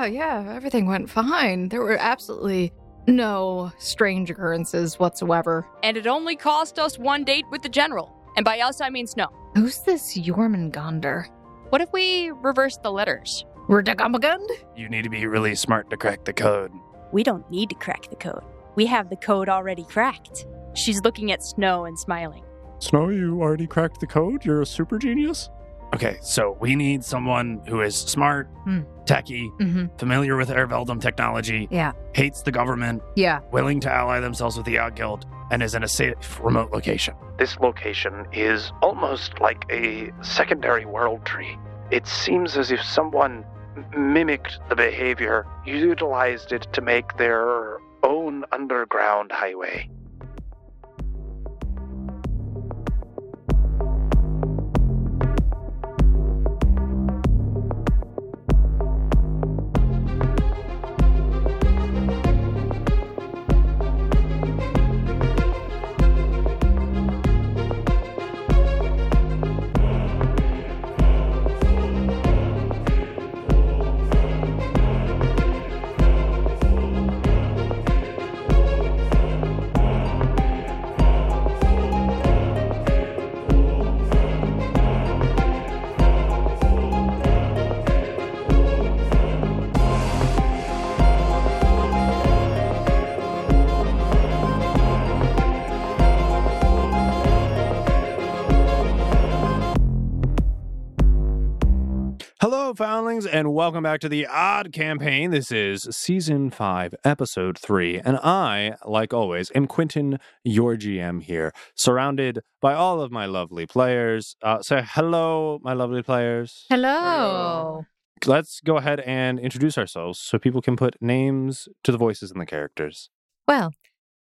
Yeah, yeah, everything went fine. There were absolutely no strange occurrences whatsoever. And it only cost us one date with the general. And by us, I mean Snow. Who's this Jormungandr? What if we reverse the letters? Rdagamagund? You need to be really smart to crack the code. We don't need to crack the code. We have the code already cracked. She's looking at Snow and smiling. Snow, you already cracked the code? You're a super genius? Okay, so we need someone who is smart, Hmm. techie, Mm-hmm. familiar with Air Veldum technology, Yeah, hates the government, yeah. willing to ally themselves with the Odd Guild, and is in a safe remote location. This location is almost like a secondary world tree. It seems as if someone m- mimicked the behavior, utilized it to make their own underground highway. Foundlings, and welcome back to the Odd Campaign. This is Season 5, Episode 3, and I, like always, am Quentin, your GM here, surrounded by all of my lovely players. Uh, say hello, my lovely players. Hello. Let's go ahead and introduce ourselves so people can put names to the voices and the characters. Well,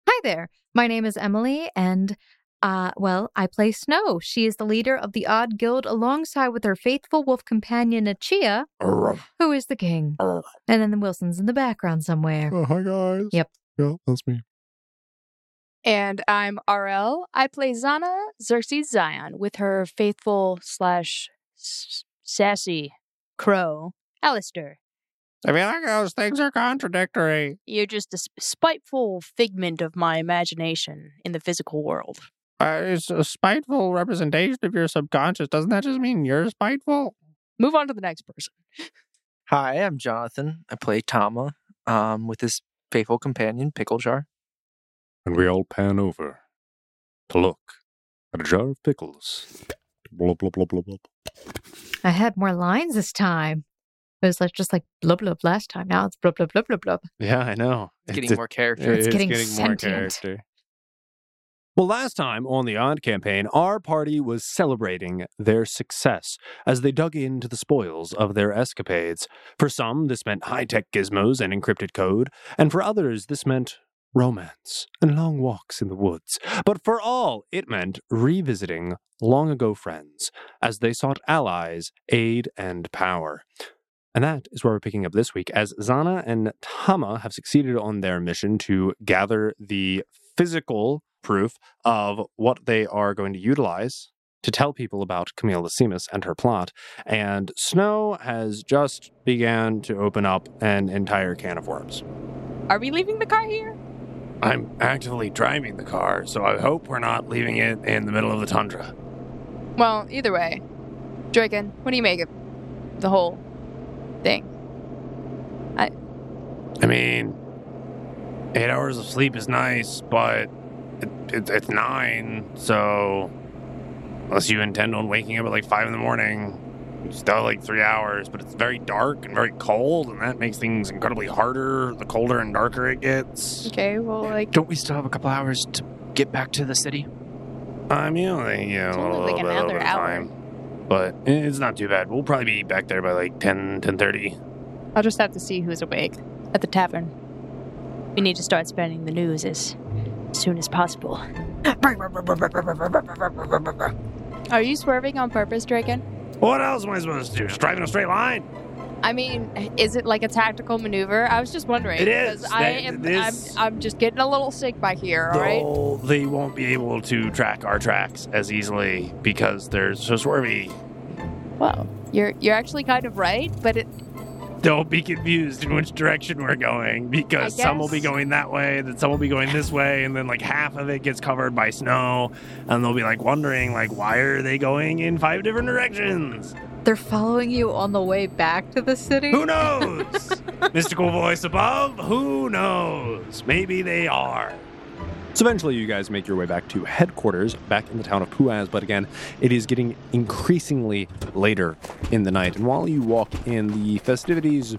hi there. My name is Emily, and uh, well, I play Snow. She is the leader of the Odd Guild alongside with her faithful wolf companion Achia, who is the king. And then the Wilsons in the background somewhere. Oh, hi, guys. Yep. Yeah, that's me. And I'm RL. I play Zana Xerxes Zion with her faithful slash sassy crow, Alistair. I feel like those things are contradictory. You're just a spiteful figment of my imagination in the physical world. Uh, it's a spiteful representation of your subconscious. Doesn't that just mean you're spiteful? Move on to the next person. Hi, I'm Jonathan. I play Tama um, with his faithful companion, Pickle Jar. And we all pan over to look at a jar of pickles. Blub, blub, blub, blub, blub. I had more lines this time. It was like just like blub blub last time. Now it's blub blub blub blub blub. Yeah, I know. It's getting more character. It's getting sentient. Well, last time on the Odd Campaign, our party was celebrating their success as they dug into the spoils of their escapades. For some, this meant high tech gizmos and encrypted code, and for others, this meant romance and long walks in the woods. But for all, it meant revisiting long ago friends as they sought allies, aid, and power. And that is where we're picking up this week, as Zana and Tama have succeeded on their mission to gather the physical proof of what they are going to utilize to tell people about Camille Lasimus and her plot. And Snow has just began to open up an entire can of worms. Are we leaving the car here? I'm actively driving the car, so I hope we're not leaving it in the middle of the tundra. Well, either way. Draken, what do you make of the whole thing? I I mean, eight hours of sleep is nice, but it, it, it's nine, so unless you intend on waking up at like five in the morning, you still have like three hours, but it's very dark and very cold, and that makes things incredibly harder the colder and darker it gets. Okay, well, like, Don't we still have a couple hours to get back to the city? I mean, only, know, It's a only little, like bit, a little another bit of hour. time. But it's not too bad. We'll probably be back there by like 10, 10.30. I'll just have to see who's awake at the tavern. We need to start spreading the news as soon as possible. Are you swerving on purpose, Draken? What else am I supposed to do? Just drive in a straight line? I mean, is it like a tactical maneuver? I was just wondering. It is. I am. this- I'm, I'm just getting a little sick by here. All right. Though they won't be able to track our tracks as easily because they're so swervy. Well, you're you're actually kind of right, but it don't be confused in which direction we're going because some will be going that way, then some will be going this way, and then like half of it gets covered by snow, and they'll be like wondering like why are they going in five different directions? They're following you on the way back to the city. Who knows? Mystical voice above, who knows? Maybe they are. So eventually, you guys make your way back to headquarters, back in the town of Puaz. But again, it is getting increasingly later in the night. And while you walk in, the festivities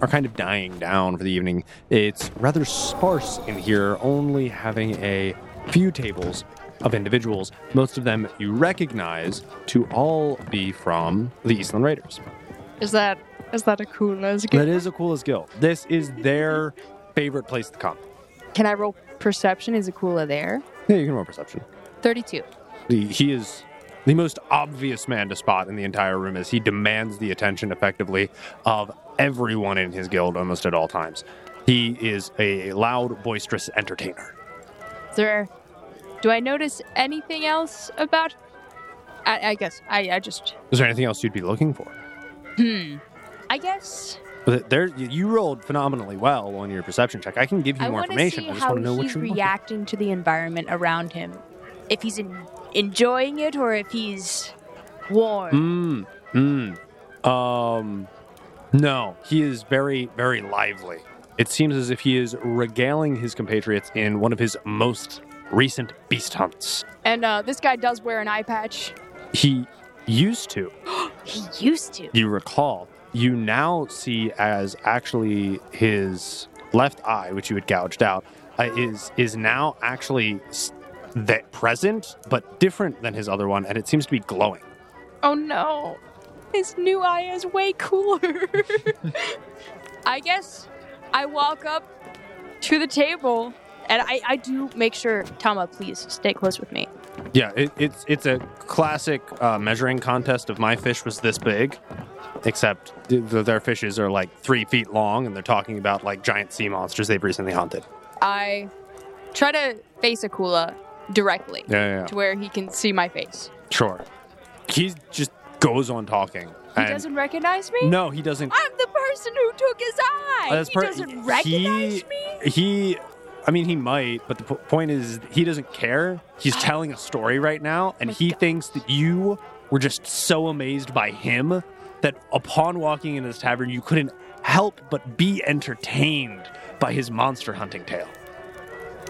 are kind of dying down for the evening. It's rather sparse in here, only having a few tables of individuals. Most of them you recognize to all be from the Eastland Raiders. Is that is that a cool as That is a coolest guild. This is their favorite place to come. Can I roll perception? Is Akula there? Yeah, you can roll perception. 32. The, he is the most obvious man to spot in the entire room as he demands the attention effectively of everyone in his guild almost at all times. He is a loud, boisterous entertainer. There do I notice anything else about I, I guess I, I just Is there anything else you'd be looking for? hmm. I guess There, you rolled phenomenally well on your perception check. I can give you I more information. I just want to know what you're looking reacting to the environment around him. If he's in, enjoying it or if he's warm. Mm, mm. Um, no, he is very, very lively. It seems as if he is regaling his compatriots in one of his most recent beast hunts. And uh, this guy does wear an eye patch. He used to. He used to. You recall, you now see as actually his left eye, which you had gouged out, uh, is is now actually that present, but different than his other one, and it seems to be glowing. Oh no. His new eye is way cooler. I guess I walk up to the table and I, I do make sure, Tama, please stay close with me. Yeah, it, it's it's a classic uh, measuring contest of my fish was this big, except th- th- their fishes are like three feet long, and they're talking about like giant sea monsters they've recently hunted. I try to face Akula directly Yeah, yeah, yeah. to where he can see my face. sure. He just goes on talking. He doesn't recognize me? No, he doesn't. I'm the person who took his eye. Uh, he per- doesn't recognize he- me? He, I mean, he might, but the p- point is, he doesn't care. He's telling a story right now, and oh my he thinks that you were just so amazed by him that upon walking into this tavern, you couldn't help but be entertained by his monster hunting tale.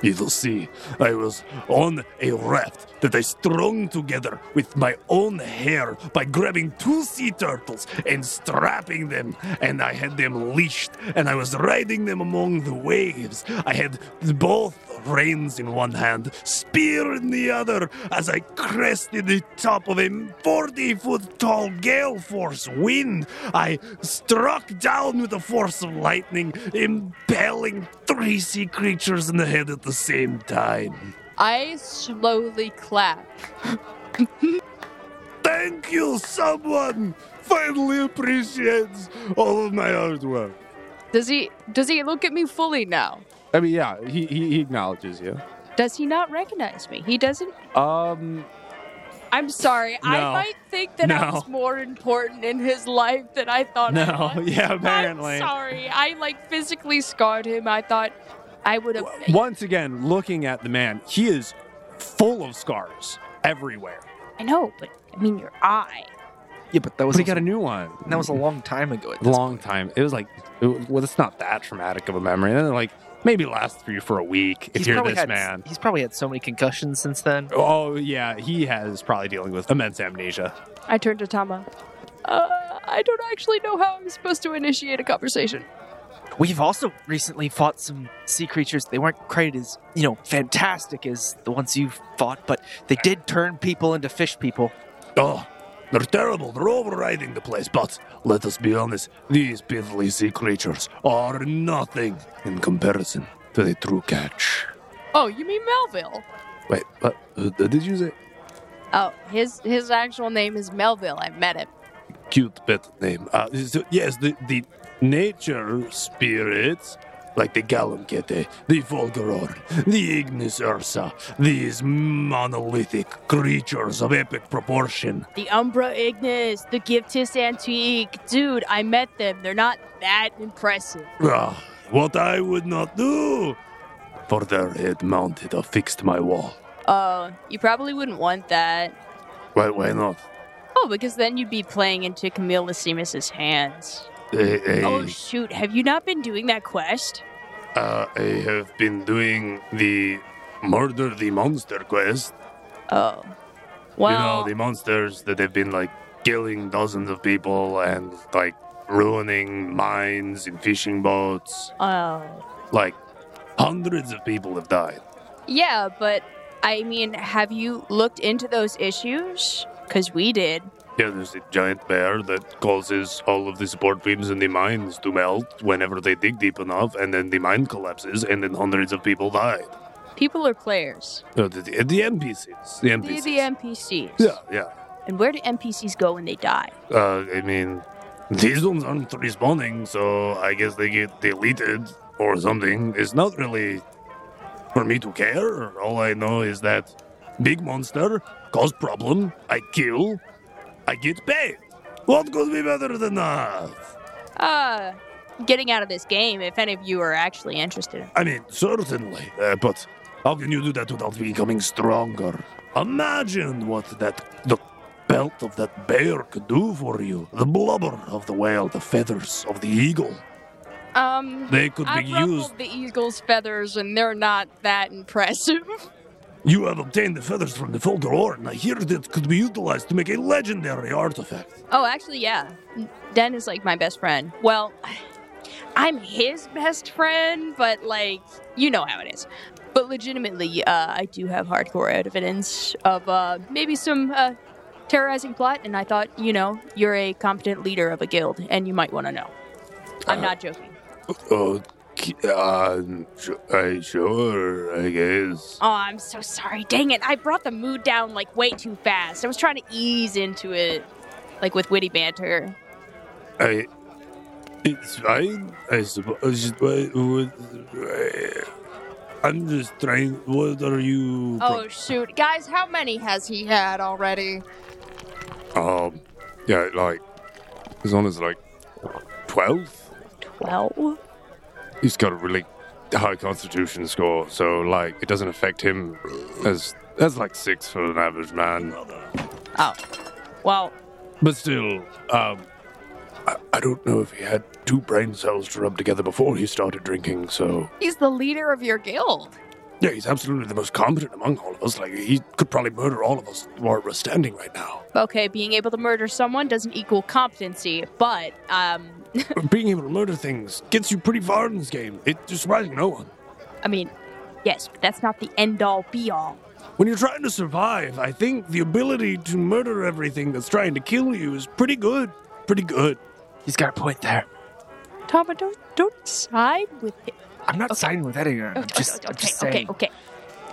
You will see, I was on a raft that I strung together with my own hair by grabbing two sea turtles and strapping them, and I had them leashed, and I was riding them among the waves. I had both reins in one hand, spear in the other, as I crested the top of a 40 foot tall gale force wind. I struck down with the force of lightning, impaling three sea creatures in the head at the same time. I slowly clap. Thank you, someone finally appreciates all of my hard work. Does he does he look at me fully now? I mean, yeah, he, he, he acknowledges you. Does he not recognize me? He doesn't Um, I'm sorry. No. I might think that I No. was more important in his life than I thought I no, was. yeah, apparently. I'm sorry. I like physically scarred him. I thought I would have Once again, looking at the man, he is full of scars everywhere. I know, but I mean your eye. Yeah, but that was But he got a new one. that was a long time ago. At this long time. It was like, it was, well, it's not that traumatic of a memory. And then like, maybe last for you for a week if He's you're this had, man. He's probably had so many concussions since then. Oh yeah, he has probably dealing with immense amnesia. I turned to Tama. Uh, I don't actually know how I'm supposed to initiate a conversation. We've also recently fought some sea creatures. They weren't quite as, you know, fantastic as the ones you've fought, but they did turn people into fish people. Oh, they're terrible. They're overriding the place. But let us be honest, these piddly sea creatures are nothing in comparison to the true catch. Oh, you mean Melville? Wait, what did you say? Oh, his his actual name is Melville. I met him. Cute pet name. Uh, so- yes, the, the nature spirits like the Gallumkete, the Fulguror, the Ignis Ursa, these monolithic creatures of epic proportion. The Umbra Ignis, the Giftis Antique. Dude, I met them. They're not that impressive. Ah, what I would not do for their head mounted affixed my wall. Uh, you probably wouldn't want that. Why, why not? Oh, because then you'd be playing into Camille Lysimus's hands. Oh shoot, have you not been doing that quest? uh, I have been doing the murder the monster quest. Oh. Well, you know, the monsters that have been like killing dozens of people and like ruining mines and fishing boats. oh. Like hundreds of people have died. Yeah, but I mean, have you looked into those issues? Because we did. Yeah, there's a giant bear that causes all of the support beams in the mines to melt whenever they dig deep enough, and then the mine collapses, and then hundreds of people died. People are players. No, the, the, the NPCs. The The, NPCs. the NPCs. yeah, yeah. And where do NPCs go when they die? Uh, I mean, these ones aren't respawning, so I guess they get deleted or something. It's not really for me to care. All I know is that big monster cause problem. I kill. I get paid. What could be better than that? Uh, getting out of this game, if any of you are actually interested. I mean, certainly, uh, but how can you do that without becoming stronger? Imagine what that the belt of that bear could do for you. The blubber of the whale, the feathers of the eagle. Um, They could I be used. the eagle's feathers, and they're not that impressive. You have obtained the feathers from the Fulguror, and I hear that could be utilized to make a legendary artifact. oh, actually, yeah. Den is like my best friend. Well, I'm his best friend, but like, you know how it is. But legitimately, uh, I do have hardcore evidence of uh, maybe some uh, terrorizing plot, and I thought, you know, you're a competent leader of a guild, and you might want to know. I'm not joking. Uh, I sure, I guess. Oh, I'm so sorry. Dang it. I brought the mood down like way too fast. I was trying to ease into it, like with witty banter. I. It's fine, I suppose. What, what, I'm just trying. What are you? Oh, shoot. Guys, how many has he had already? Um, yeah, like his honor's like twelve. 12? He's got a really high constitution score, so like it doesn't affect him as as like six for an average man. Oh. Well, But still, um, I, I don't know if he had two brain cells to rub together before he started drinking. So he's the leader of your guild. yeah, he's absolutely the most competent among all of us. Like he could probably murder all of us where we're standing right now. Okay, being able to murder someone doesn't equal competency, but, um, Being able to murder things gets you pretty far in this game. It's surprising no one. I mean, yes, but that's not the end all be all. When you're trying to survive, I think the ability to murder everything that's trying to kill you is pretty good. Pretty good. He's got a point there. Tama, don't, don't side with him. I'm not Okay. siding with Edgar. I'm Okay, just, I'm okay, just okay, saying. okay. okay.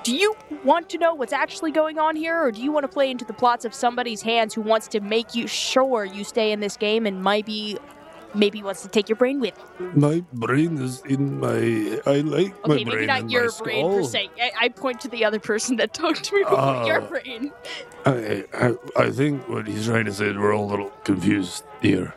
Do you want to know what's actually going on here, or do you want to play into the plots of somebody's hands who wants to make you sure you stay in this game and maybe, maybe wants to take your brain with? My brain is in my. I like my Okay, maybe not my your brain per se. I, I point to the other person that talked to me about your Oh. brain. I, I, I think what he's trying to say is we're all a little confused here.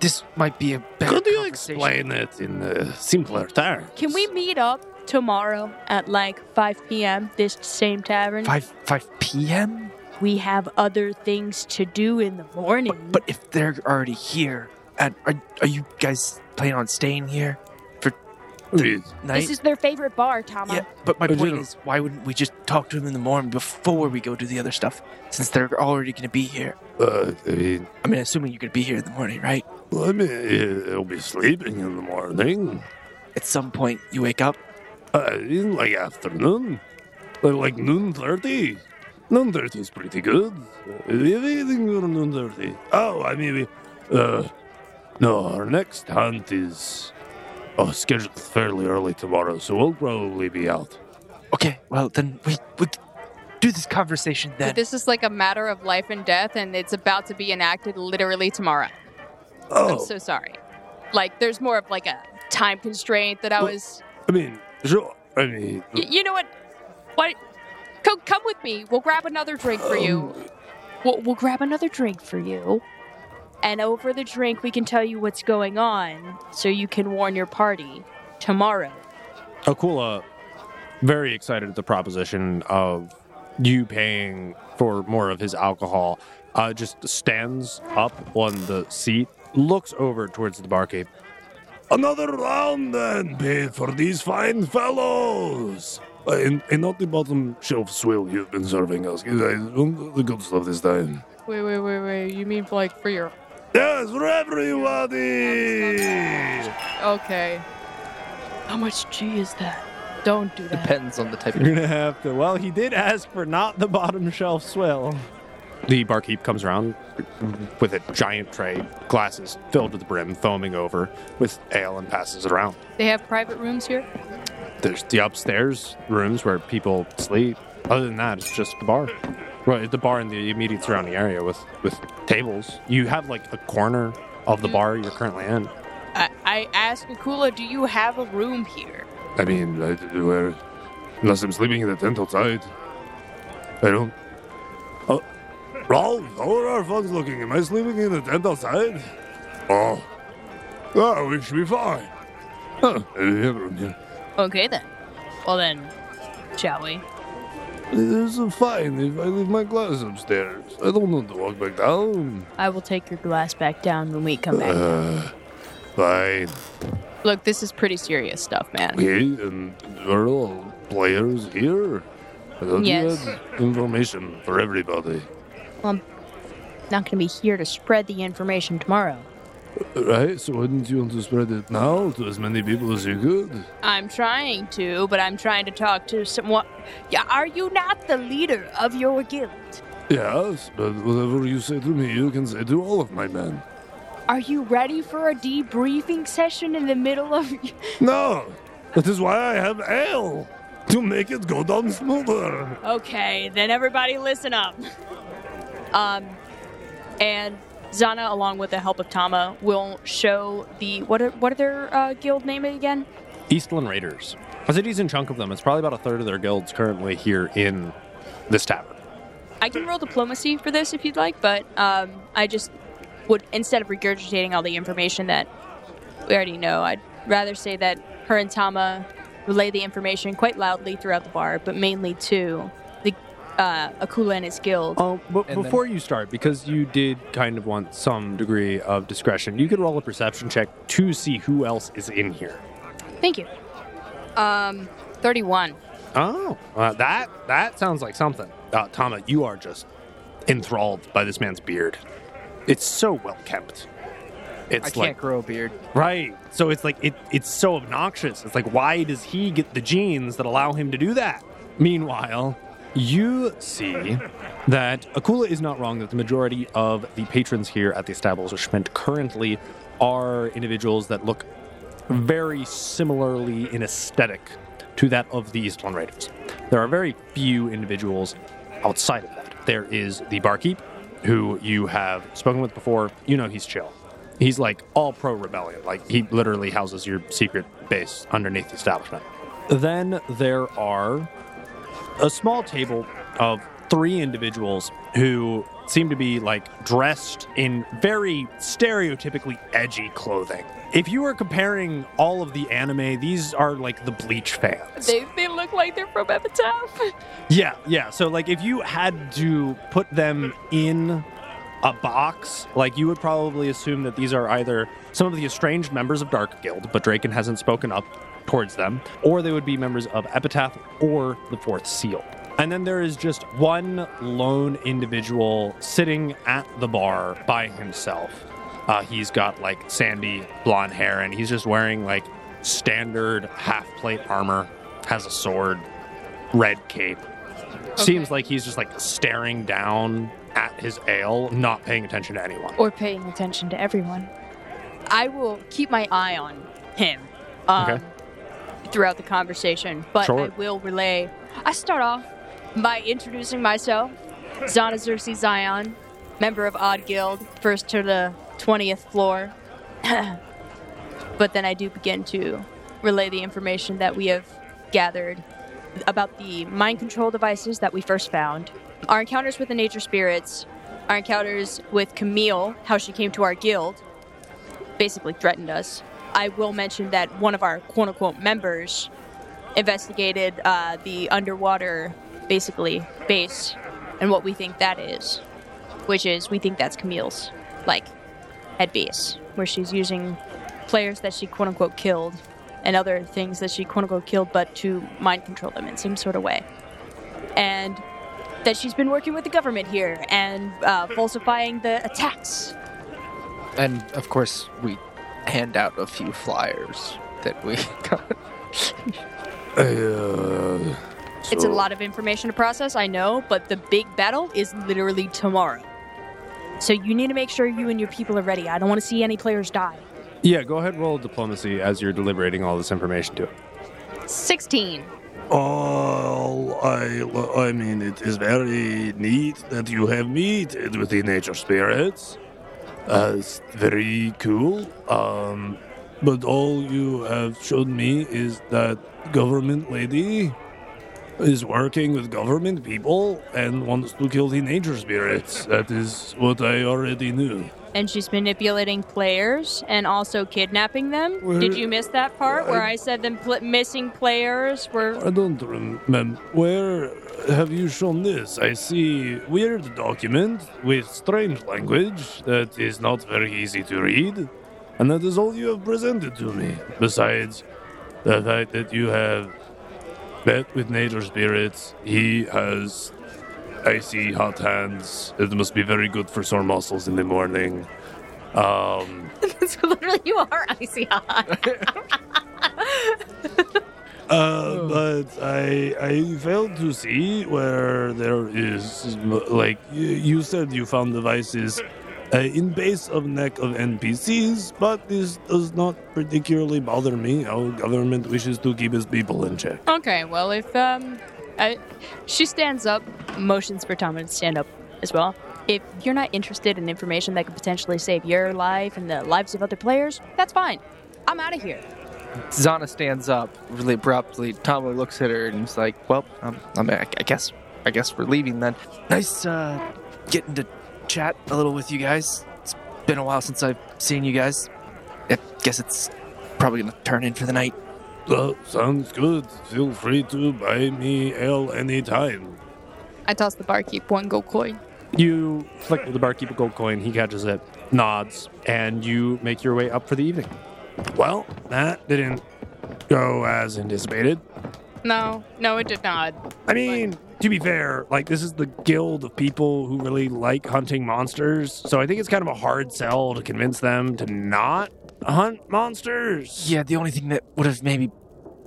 This might be a better Could you explain it in uh, simpler terms? Can we meet up tomorrow at like 5 p.m. this same tavern? 5 5 p.m. We have other things to do in the morning. But, but if they're already here, and are, are you guys planning on staying here for Please. night? this is their favorite bar, Tama. yeah, but my But point is, why wouldn't we just talk to them in the morning before we go do the other stuff? Since they're already going to be here. Uh, I mean, I mean, assuming you're going to be here in the morning, right? well, I mean, he'll be sleeping in the morning. At some point, you wake up. Uh, in like afternoon. Like, like noon 30. Noon 30 is pretty good. Uh, anything for noon 30. Oh, I mean, uh, no, our next hunt is oh, scheduled fairly early tomorrow, so we'll probably be out. Okay, well then we we do this conversation then. This is like a matter of life and death, and it's about to be enacted literally tomorrow. Oh, I'm so sorry. like there's more of like a time constraint that I Well- was. I mean, sure. I mean, Y- you know what? What? Come, come with me. We'll grab another drink for you. Um, we'll, we'll grab another drink for you. And over the drink, we can tell you what's going on so you can warn your party tomorrow. Akula, very excited at the proposition of you paying for more of his alcohol, uh, just stands up on the seat, looks over towards the barkeep. Another round then, paid for these fine fellows. Uh, and, and not the bottom shelf swill you've been serving us. You guys want the good stuff this time. Wait, wait, wait, wait. You mean like for your. Yes, for everybody. Okay. How much G is that? Don't do that. Depends on the type You're of. gonna have to. Well, he did ask for not the bottom shelf swill. The barkeep comes around with a giant tray, glasses filled to the brim, foaming over with ale, and passes it around. They have private rooms here? There's the upstairs rooms where people sleep. Other than that, it's just the bar. Right, the bar in the immediate surrounding area with with tables. You have like a corner of the mm-hmm. bar you're currently in. I, I asked Akula, do you have a room here? I mean, I, where, unless I'm sleeping in the tent outside, I don't. Oh, Ralph, how are our funds looking? Am I sleeping in the tent outside? Oh, oh, we should be fine. Huh, I have a room here. Okay then. Well then, shall we? It's fine if I leave my glass upstairs. I don't want to walk back down. I will take your glass back down when we come back. Uh, fine. Look, this is pretty serious stuff, man. Okay, and we're all players here. I thought Yes. you had information for everybody. Well, I'm not going to be here to spread the information tomorrow. Right, so wouldn't you want to spread it now to as many people as you could? I'm trying to, but I'm trying to talk to someone. Yeah, are you not the leader of your guild? Yes, but whatever you say to me, you can say to all of my men. Are you ready for a debriefing session in the middle of? No, that is why I have ale to make it go down smoother. Okay, then everybody listen up. Um, and Zana, along with the help of Tama, will show the what are what are their uh, guild name again? Eastland Raiders. A decent chunk of them. It's probably about a third of their guilds currently here in this tavern. I can roll diplomacy for this if you'd like, but um, I just would instead of regurgitating all the information that we already know, I'd rather say that her and Tama relay the information quite loudly throughout the bar, but mainly to uh, Akula and his guild. Oh, but And then- before you start, because you did kind of want some degree of discretion, you could roll a perception check to see who else is in here. Thank you. Um, thirty-one. Oh, uh, that that sounds like something. Uh, Tama, you are just enthralled by this man's beard. It's so well kept. I It's can't like grow a beard. right. So it's like it. It's so obnoxious. It's like why does he get the genes that allow him to do that? Meanwhile, you see that Akula is not wrong that the majority of the patrons here at the establishment currently are individuals that look very similarly in aesthetic to that of the Eastland Raiders. There are very few individuals outside of that. There is the barkeep, who you have spoken with before. You know he's chill. He's like all pro rebellion. Like he literally houses your secret base underneath the establishment. Then there are a small table of three individuals who seem to be like dressed in very stereotypically edgy clothing. If you were comparing all of the anime, these are like the Bleach fans. They they look like they're from Epitaph. Yeah, yeah. So like if you had to put them in a box, like you would probably assume that these are either some of the estranged members of Dark Guild, but Draken hasn't spoken up towards them, or they would be members of Epitaph or the Fourth Seal. And then there is just one lone individual sitting at the bar by himself. Uh, he's got like sandy blonde hair, and he's just wearing like standard half plate armor, has a sword, red cape. Seems like he's just like staring down at his ale, not paying attention to anyone. or paying attention to everyone. I will keep my eye on him um, Okay. Throughout the conversation, but Sure. I will relay. I start off by introducing myself, Zana Xerxes Zion, member of Odd Guild, first to the 20th floor. But then I do begin to relay the information that we have gathered about the mind control devices that we first found, our encounters with the nature spirits, our encounters with Camille, how she came to our guild, basically threatened us. I will mention that one of our quote unquote members investigated uh, the underwater, basically, base and what we think that is, which is we think that's Camille's, like, head base, where she's using players that she quote unquote killed and other things that she quote unquote killed, but to mind control them in some sort of way. And that she's been working with the government here and uh, falsifying the attacks. And of course, we hand out a few flyers that we got. Uh, It's a lot of information to process, I know, but the big battle is literally tomorrow. So you need to make sure you and your people are ready. I don't want to see any players die. Yeah, go ahead, roll diplomacy as you're deliberating all this information to him. 16. Oh, I, I mean, it is very neat that you have meted with the nature spirits. Uh, very cool. Um, but all you have shown me is that government lady is working with government people and wants to kill the nature spirits. That is what I already knew. And she's manipulating players and also kidnapping them. Where- Did you miss that part where I- I said them pl- missing players were. I don't remember. Where have you shown this? I see weird document with strange language that is not very easy to read, and that is all you have presented to me. Besides the fact that you have met with nature spirits, he has icy hot hands. It must be very good for sore muscles in the morning. Um, so literally, you are icy hot. Uh, but I I failed to see where there is like you, said you found devices uh, in base of neck of NPCs, but this does not particularly bother me. Our government wishes to keep its people in check. Okay, well, if. um, I, she stands up, motions for Tom to stand up as well. If you're not interested in information that could potentially save your life and the lives of other players, that's fine. I'm out of here. Zana stands up really abruptly. Tommy looks at her and is like, "Well, um, I, mean, I, I guess, I guess we're leaving then. Nice uh, getting to chat a little with you guys. It's been a while since I've seen you guys. I guess it's probably gonna turn in for the night. Uh, sounds good. Feel free to buy me ale anytime. I toss the barkeep one gold coin. You flick the barkeep a gold coin, he catches it, nods, and you make your way up for the evening. Well, that didn't go as anticipated. No, no, it did not. I mean, to be fair, like this is the guild of people who really like hunting monsters, so I think it's kind of a hard sell to convince them to not hunt monsters. Yeah, the only thing that would have maybe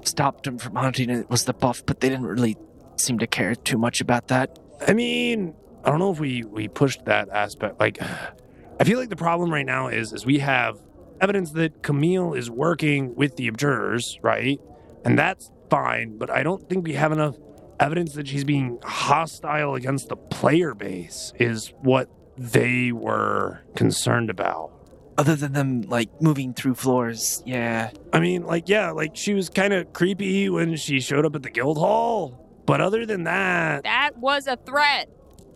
stopped them from hunting it was the buff, but they didn't really seem to care too much about that. I mean, I don't know if we we pushed that aspect. Like, I feel like the problem right now is is we have evidence that Camille is working with the observers, right? And that's fine, but I don't think we have enough evidence that she's being hostile against the player base. Is what they were concerned about. Other than them like moving through floors, yeah. I mean, like, yeah, like she was kind of creepy when she showed up at the guild hall. But other than that, That was a threat.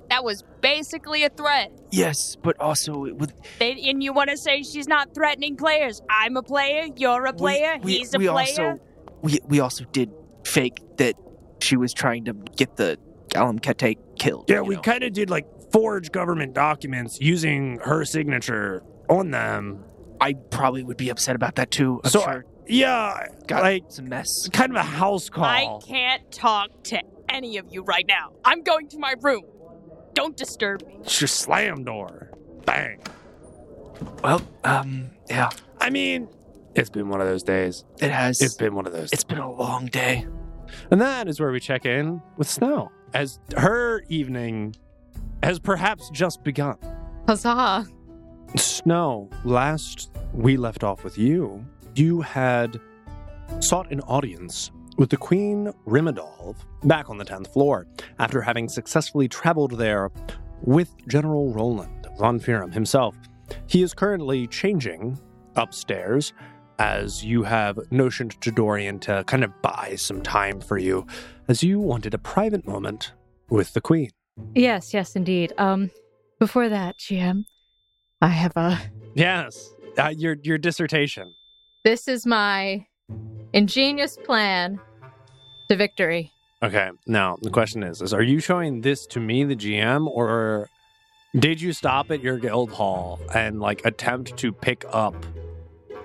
That was basically a threat. Yes, but also it would They, and you want to say she's not threatening players? I'm a player. You're a player. We, we, he's a we player. Also, we we also did fake that she was trying to get the Galam Kete killed. yeah, we kind of did like forge government documents using her signature on them. I probably would be upset about that too. I'm So, sure. Yeah, Got like it's a mess. kind of a house call. I can't talk to any of you right now. I'm going to my room. Don't disturb me. Just slam door. Bang. Well, um, yeah, I mean, it's been one of those days. it has. It's been one of those. it's been a long day. And that is where we check in with Snow, as her evening has perhaps just begun. Huzzah. Snow, last we left off with you, you had sought an audience with the Queen Rimadolv back on the 10th floor after having successfully traveled there with General Roland von Firum himself. He is currently changing upstairs as you have notioned to Dorian to kind of buy some time for you, as you wanted a private moment with the Queen. Yes, yes, indeed. Um, before that, GM, I have a. Yes, uh, your your dissertation. This is my ingenious plan to victory. Okay, now the question is: Is are you showing this to me, the GM, or did you stop at your guild hall and like attempt to pick up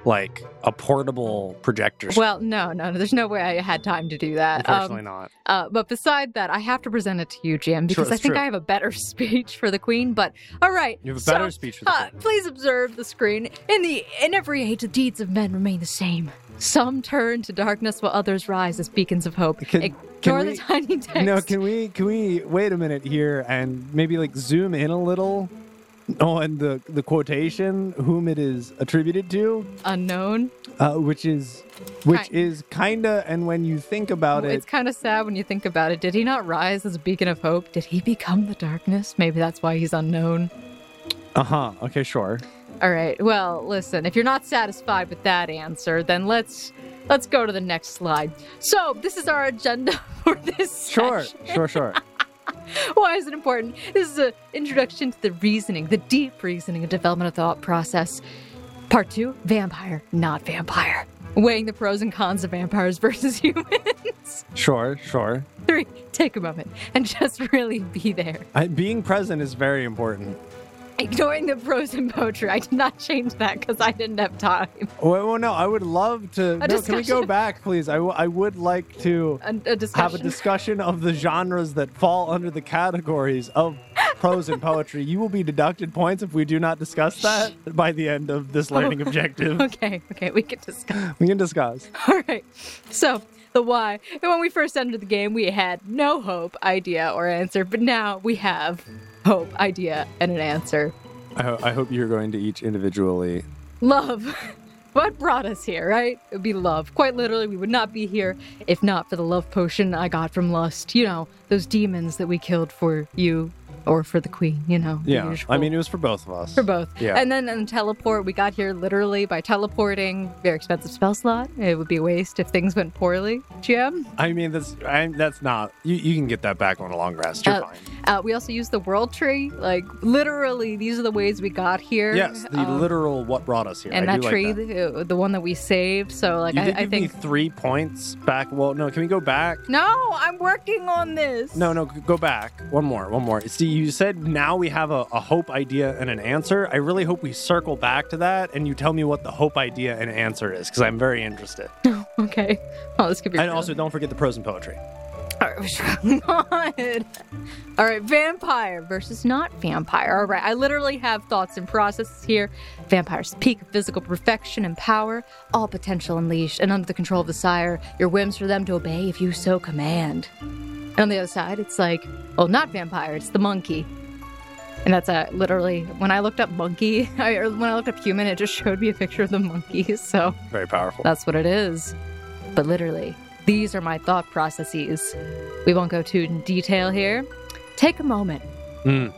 like a portable projector? screen? Well, no, no, no. There's no way I had time to do that. Um, Unfortunately, not. Uh, but beside that, I have to present it to you, GM, because I think true. I have a better speech for the Queen. But all right, You have a so, better speech for the uh, Queen. please observe the screen. In the in every age, the deeds of men remain the same. Some turn to darkness, while others rise as beacons of hope. Can- Ignore can the we- tiny text. No, can we can we wait a minute here and maybe like zoom in a little on the the quotation whom it is attributed to, Unknown. uh, which is which Kind- is kinda and when you think about it, It's kind of sad when you think about it. Did he not rise as a beacon of hope? Did he become the darkness? Maybe that's why he's unknown. uh huh. Okay, sure. All right. Well, listen, if you're not satisfied with that answer, then let's let's go to the next slide. So, this is our agenda for this Sure, session. sure, sure. Why is it important? This is an introduction to the reasoning, the deep reasoning and development of thought process. Part 2, vampire, not vampire. Weighing the pros and cons of vampires versus humans. Sure, sure. 3, take a moment and just really be there. I, being present is very important. Ignoring the pros in poetry. I did not change that because I didn't have time. Well, well, no, I would love to. no, can we go back, please? I, w- I would like to A, a have a discussion of the genres that fall under the categories of prose and poetry. You will be deducted points if we do not discuss that by the end of this oh, learning objective. Okay, okay, we can discuss. We can discuss. All right. So, the why. And when we first entered the game, we had no hope, idea, or answer, but now we have hope, idea, and an answer. I, ho- I hope you're going to each individually. Love. What brought us here, right? It would be love. Quite literally, we would not be here if not for the love potion I got from Lust. You know, those demons that we killed for you or for the queen, you know. Yeah, I mean, it was for both of us. For both. Yeah. And then and teleport, we got here literally by teleporting. Very expensive spell slot. It would be a waste if things went poorly. GM? I mean, that's I, that's not. You, you can get that back on a long rest. You're Uh, fine. Uh, we also use the world tree. Like, literally, these are the ways we got here. Yes, the Um, literal what brought us here. And I that tree, Like that. The, the one that we saved. So, like, You I, did I give think. me three points back. Well, no, can we go back? No, I'm working on this. No, no, go back. One more, one more. See, you said now we have a, a hope idea and an answer. I really hope we circle back to that and you tell me what the hope idea and answer is because I'm very interested. Okay. Oh, this could be. And also, don't forget the prose and poetry. All right, God. All right, vampire versus not vampire. All right, I literally have thoughts and processes here. Vampires, peak of physical perfection and power, all potential unleashed and under the control of the sire. Your whims for them to obey if you so command. And on the other side, it's like, well, not vampire, it's the monkey. And that's a literally when I looked up monkey, I, or when I looked up human, it just showed me a picture of the monkey. So Very powerful. that's what it is. But literally, these are my thought processes. We won't go too in detail here. Take a moment. Mm,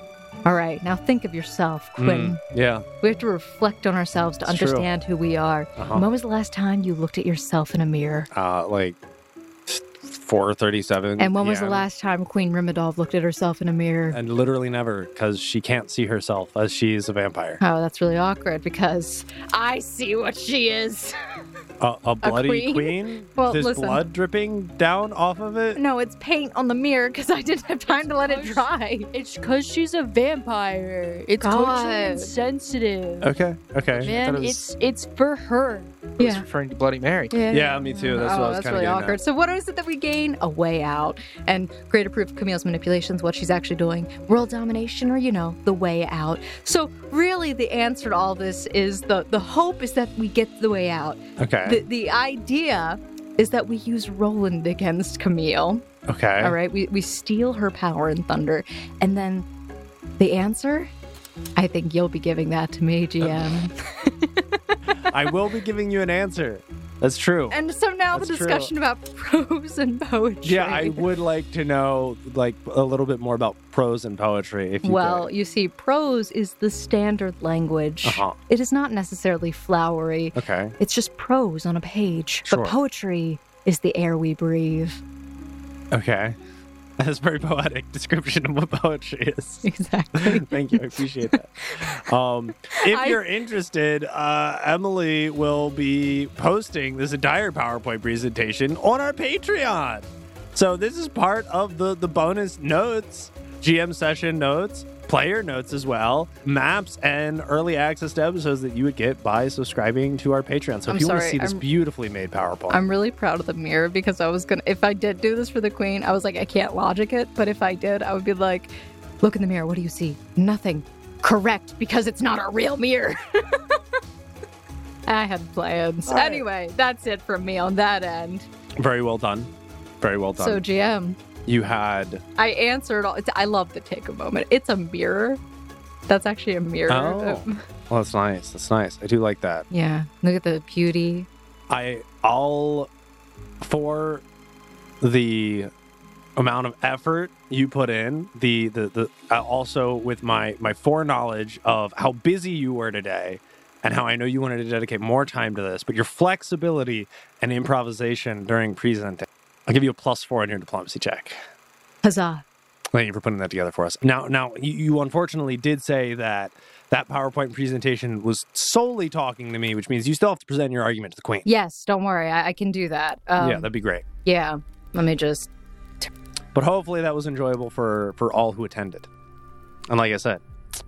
All right, now think of yourself, Quinn. mm, yeah. We have to reflect on ourselves to It's true. understand who we are. Uh-huh. When was the last time you looked at yourself in a mirror? Uh, like 437. And when was the last time Queen Rimadolf looked at herself in a mirror? And literally never because she can't see herself as she is a vampire. Oh, that's really awkward because I see what she is. A, a bloody queen? queen? Well, There's listen. blood dripping down off of it? No, it's paint on the mirror because I didn't have time to let it dry. It's because she's a vampire. It's culturally God. insensitive. Okay, okay. Man, it was- it's it's for her. I was Yeah. referring to Bloody Mary. Yeah, me too. That's oh, what I oh, was that's kind of really awkward. at. So, what is it that we gain? A way out, and greater proof of Camille's manipulations, what she's actually doing, world domination, or you know, the way out. So, really, the answer to all this is the the hope is that we get the way out. Okay. The the idea is that we use Roland against Camille. okay. All right, we we steal her power and thunder, and then the answer. I think you'll be giving that to me, GM. I will be giving you an answer. That's true. And so now That's the true. discussion about prose and poetry. Yeah, I would like to know like a little bit more about prose and poetry. If you Well, you see, prose is the standard language. Uh huh. It is not necessarily flowery. Okay. It's just prose on a page. Sure. But poetry is the air we breathe. Okay. That's a very poetic description of what poetry is. Exactly. Thank you. I appreciate that. Um, if I- you're interested, uh, Emily will be posting this entire PowerPoint presentation on our Patreon. So this is part of the the bonus notes, GM session notes, player notes as well, maps and early access to episodes that you would get by subscribing to our Patreon. So I'm if you want to see this I'm- beautifully made PowerPoint, I'm really proud of the mirror because I was gonna. If I did do this for the queen, I was like, I can't logic it. But if I did, I would be like, look in the mirror. What do you see? Nothing. Correct, because it's not a real mirror. I had plans. Right. Anyway, that's it from me on that end. very well done. Very well done. So GM, you had I answered all. It's, I love the take a moment. It's a mirror. That's actually a mirror. Oh. well, that's nice. That's nice. I do like that. Yeah. Look at the beauty. I all for the amount of effort you put in the the, the uh, also with my my foreknowledge of how busy you were today and how I know you wanted to dedicate more time to this but your flexibility and improvisation during presenting I'll give you a plus 4 on your diplomacy check Huzzah. Thank you for putting that together for us. Now, now you, you unfortunately did say that that PowerPoint presentation was solely talking to me, which means you still have to present your argument to the Queen. Yes, don't worry. I, I can do that. Um, yeah, that'd be great. yeah. Let me just. But hopefully that was enjoyable for for all who attended. And like I said,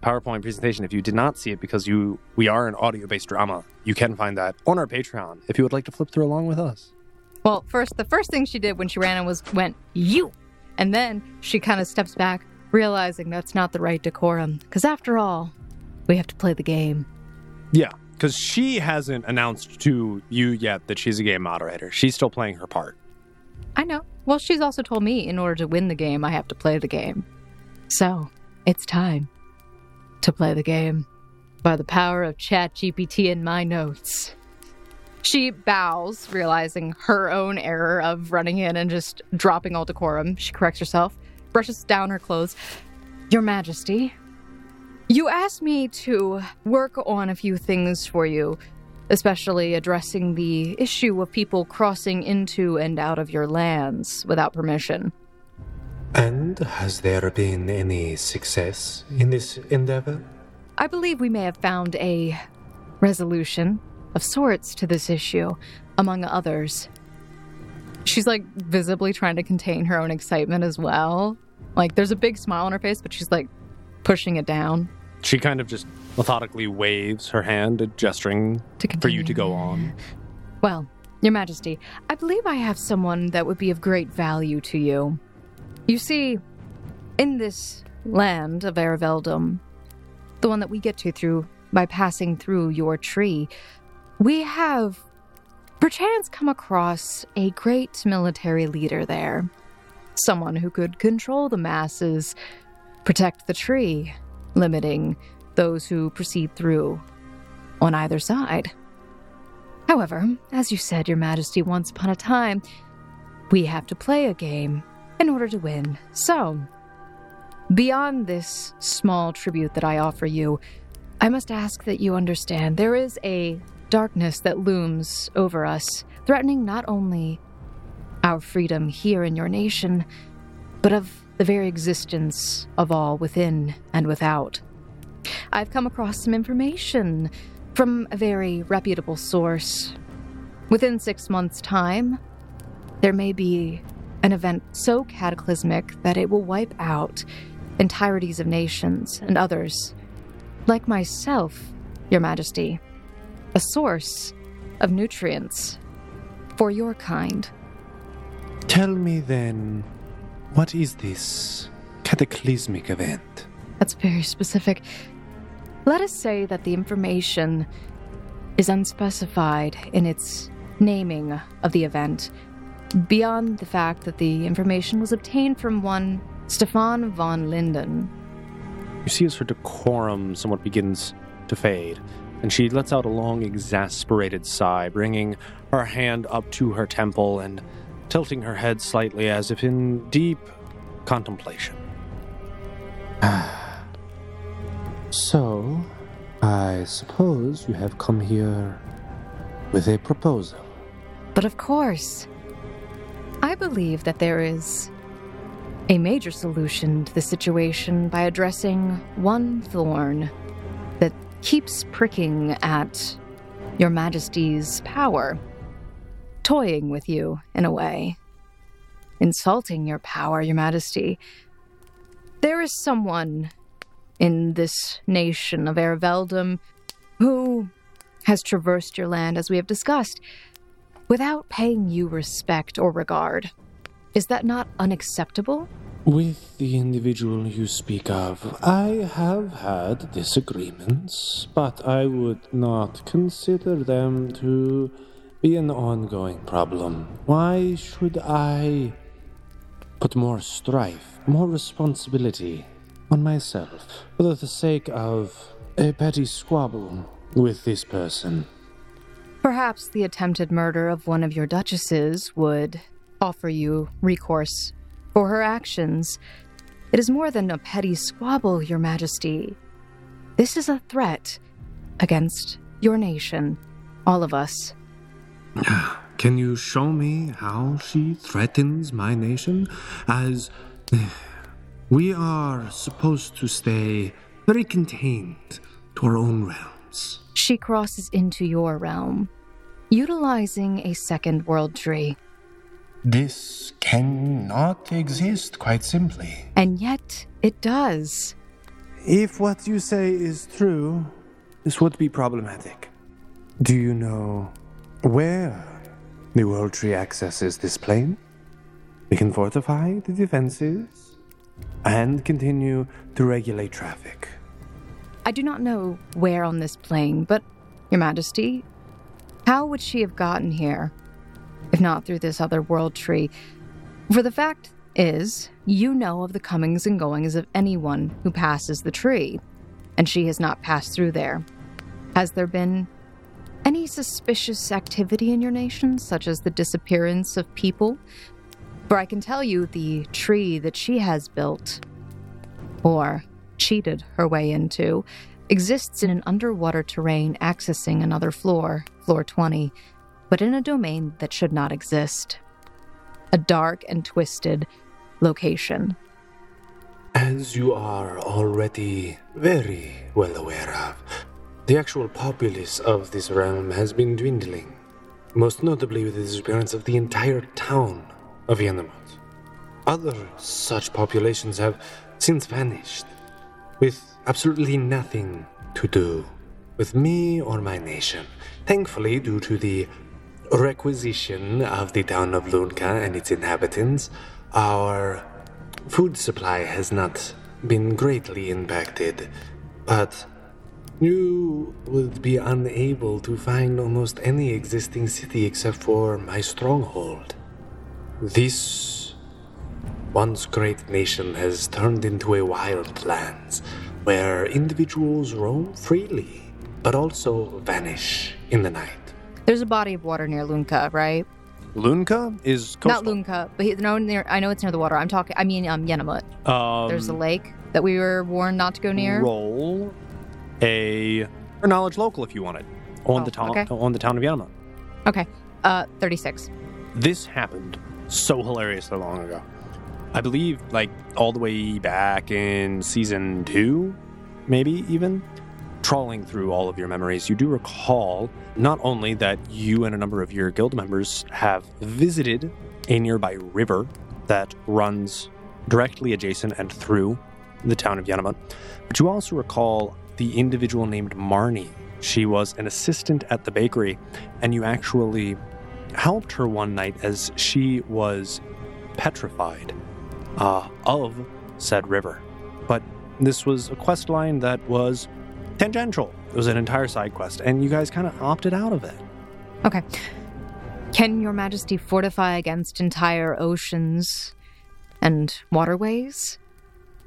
PowerPoint presentation. If you did not see it because you we are an audio based drama, you can find that on our Patreon if you would like to flip through along with us. Well, first, the first thing she did when she ran in was went, you. And then she kind of steps back, realizing that's not the right decorum. Because after all, we have to play the game. Yeah, because she hasn't announced to you yet that she's a game moderator. She's still playing her part. I know. Well, she's also told me in order to win the game, I have to play the game. So, it's time to play the game by the power of ChatGPT and my notes. She bows, realizing her own error of running in and just dropping all decorum. She corrects herself, brushes down her clothes. Your Majesty, you asked me to work on a few things for you, especially addressing the issue of people crossing into and out of your lands without permission. And has there been any success in this endeavor? I believe we may have found a resolution of sorts to this issue, among others. She's like visibly trying to contain her own excitement as well. Like there's a big smile on her face, but she's like pushing it down She kind of just methodically waves her hand, gesturing to for you to go on. Well, Your Majesty, I believe I have someone that would be of great value to you. You see, in this land of Araveldum, the one that we get to through by passing through your tree, we have perchance come across a great military leader there. Someone who could control the masses, protect the tree, limiting those who proceed through on either side. However, as you said, Your Majesty, once upon a time, we have to play a game in order to win. So, beyond this small tribute that I offer you, I must ask that you understand there is a darkness that looms over us, threatening not only our freedom here in your nation, but of the very existence of all within and without. I've come across some information from a very reputable source. Within six months' time, there may be an event so cataclysmic that it will wipe out entireties of nations and others, like myself, Your Majesty, a source of nutrients for your kind. Tell me then, what is this cataclysmic event? That's very specific. Let us say that the information is unspecified in its naming of the event, beyond the fact that the information was obtained from one Stefan von Linden. You see as her decorum somewhat begins to fade. And she lets out a long, exasperated sigh, bringing her hand up to her temple and tilting her head slightly as if in deep contemplation. So, I suppose you have come here with a proposal. But of course, I believe that there is a major solution to the situation by addressing one thorn that keeps pricking at Your Majesty's power, toying with you in a way, insulting your power, Your Majesty. There is someone in this nation of Erveldum who has traversed your land, as we have discussed, without paying you respect or regard. Is that not unacceptable? With the individual you speak of, I have had disagreements, but I would not consider them to be an ongoing problem. Why should I put more strife, more responsibility on myself for the sake of a petty squabble with this person? Perhaps the attempted murder of one of your duchesses would offer you recourse for her actions. It is more than a petty squabble, Your Majesty. This is a threat against your nation, all of us. Can you show me how she threatens my nation? As we are supposed to stay very contained to our own realms. She crosses into your realm, utilizing a second world tree. This cannot exist, quite simply. And yet, it does. If what you say is true, this would be problematic. Do you know where the World Tree accesses this plane? We can fortify the defenses and continue to regulate traffic. I do not know where on this plane, but, Your Majesty, how would she have gotten here if not through this other world tree? For the fact is, you know of the comings and goings of anyone who passes the tree, and she has not passed through there. Has there been any suspicious activity in your nation, such as the disappearance of people? For I can tell you the tree that she has built, or cheated her way into, exists in an underwater terrain accessing another floor, floor 20, but in a domain that should not exist. A dark and twisted location. As you are already very well aware of, the actual populace of this realm has been dwindling, most notably with the disappearance of the entire town of Yanamot. Other such populations have since vanished, with absolutely nothing to do with me or my nation. Thankfully, due to the requisition of the town of Lunka and its inhabitants, our food supply has not been greatly impacted. But you would be unable to find almost any existing city except for my stronghold. This once great nation has turned into a wild land where individuals roam freely, but also vanish in the night. There's a body of water near Lunca, right? Lunca is coastal. Not Lunca, but he, no, near. I know it's near the water. I'm talking. I mean, um, Yenamut. Um, There's a lake that we were warned not to go near. Roll a or knowledge local if you wanted on Oh, the town okay. on the town of Yanama. Okay, uh, 36. This happened so hilariously long ago. I believe, like all the way back in season two, maybe even. Trawling through all of your memories, you do recall not only that you and a number of your guild members have visited a nearby river that runs directly adjacent and through the town of Yanamut, but you also recall the individual named Marnie. She was an assistant at the bakery, and you actually helped her one night as she was petrified uh, of said river. But this was a quest line that was tangential. It was an entire side quest, and you guys kind of opted out of it. Okay. Can Your Majesty fortify against entire oceans and waterways?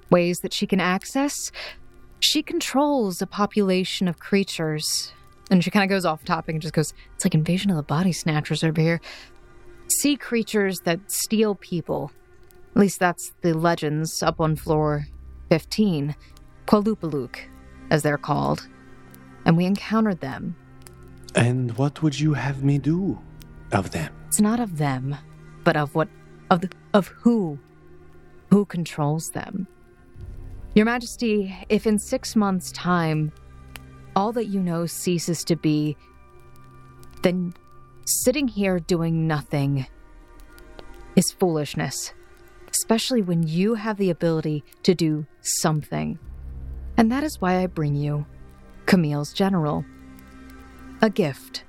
Ways that she can access? She controls a population of creatures And she kind of goes off topic and just goes, It's like invasion of the body snatchers over here. Sea creatures that steal people. At least that's the legends up on floor 15. Qualupaluk, as they're called. And we encountered them. And what would you have me do of them? It's not of them, but of what of the, of who who controls them. Your Majesty, if in 6 months time all that you know ceases to be, then sitting here doing nothing is foolishness, especially when you have the ability to do something. And that is why I bring you Camille's general a gift.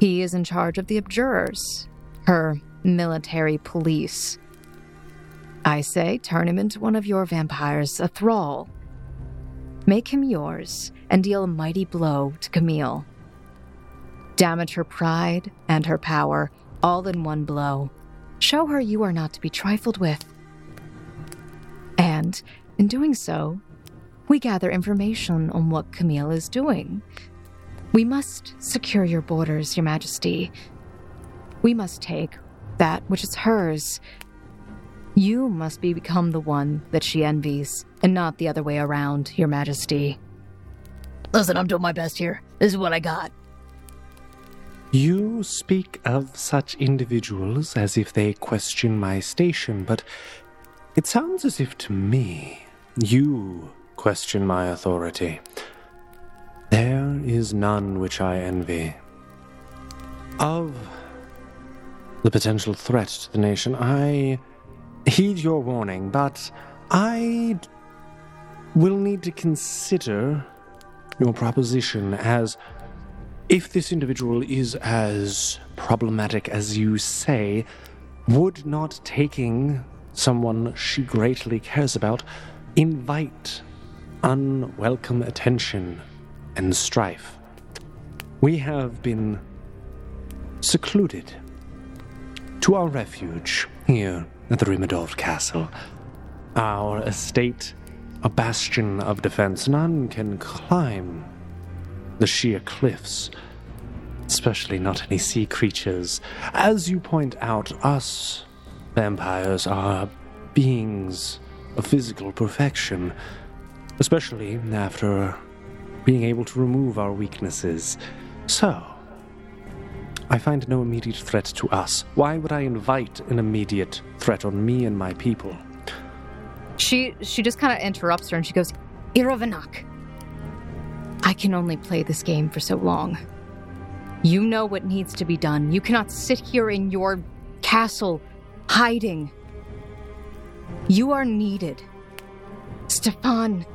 He is in charge of the abjurers, her military police. I say, turn him into one of your vampires, a thrall. Make him yours and deal a mighty blow to Camille. Damage her pride and her power all in one blow. Show her you are not to be trifled with. And, in doing so, we gather information on what Camille is doing. We must secure your borders, Your Majesty. We must take that which is hers. You must be become the one that she envies, and not the other way around, Your Majesty. Listen, I'm doing my best here. This is what I got. You speak of such individuals as if they question my station, but it sounds as if to me you question my authority. There is none which I envy. Of the potential threat to the nation, I heed your warning, but I will need to consider your proposition as if this individual is as problematic as you say, would not taking someone she greatly cares about invite unwelcome attention and strife? We have been secluded to our refuge here at the Rimadolf Castle. Our estate, a bastion of defense. None can climb the sheer cliffs, especially not any sea creatures. As you point out, us vampires are beings of physical perfection, especially after being able to remove our weaknesses. So, I find no immediate threat to us. Why would I invite an immediate threat on me and my people? She she just kind of interrupts her and she goes, Iravanak. I can only play this game for so long. You know what needs to be done. You cannot sit here in your castle hiding. You are needed. Stefan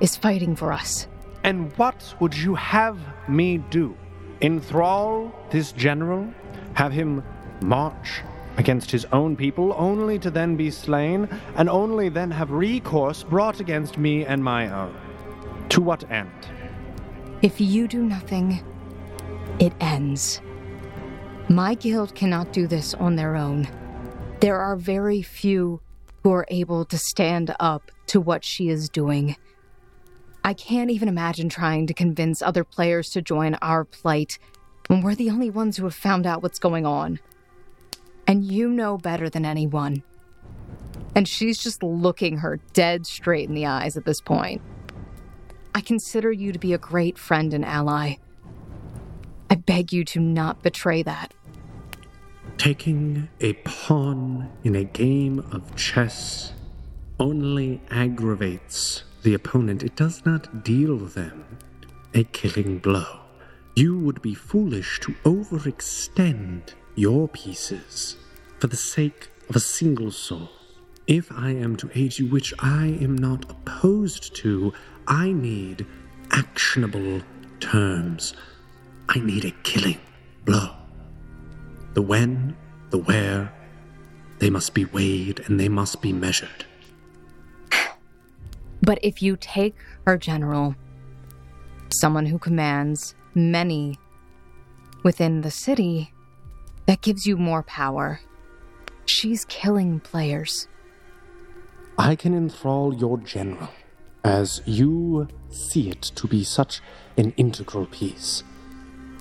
is fighting for us. And what would you have me do? Enthrall this general? Have him march against his own people, only to then be slain, and only then have recourse brought against me and my own? To what end? If you do nothing, it ends. My guild cannot do this on their own. There are very few who are able to stand up to what she is doing. I can't even imagine trying to convince other players to join our plight when we're the only ones who have found out what's going on. And you know better than anyone. And she's just looking her dead straight in the eyes at this point. I consider you to be a great friend and ally. I beg you to not betray that. Taking a pawn in a game of chess only aggravates the opponent, it does not deal them a killing blow. You would be foolish to overextend your pieces for the sake of a single soul. If I am to aid you, which I am not opposed to, I need actionable terms. I need a killing blow. The when, the where, they must be weighed and they must be measured. But if you take her general, someone who commands many within the city, that gives you more power. She's killing players. I can enthrall your general as you see it to be such an integral piece.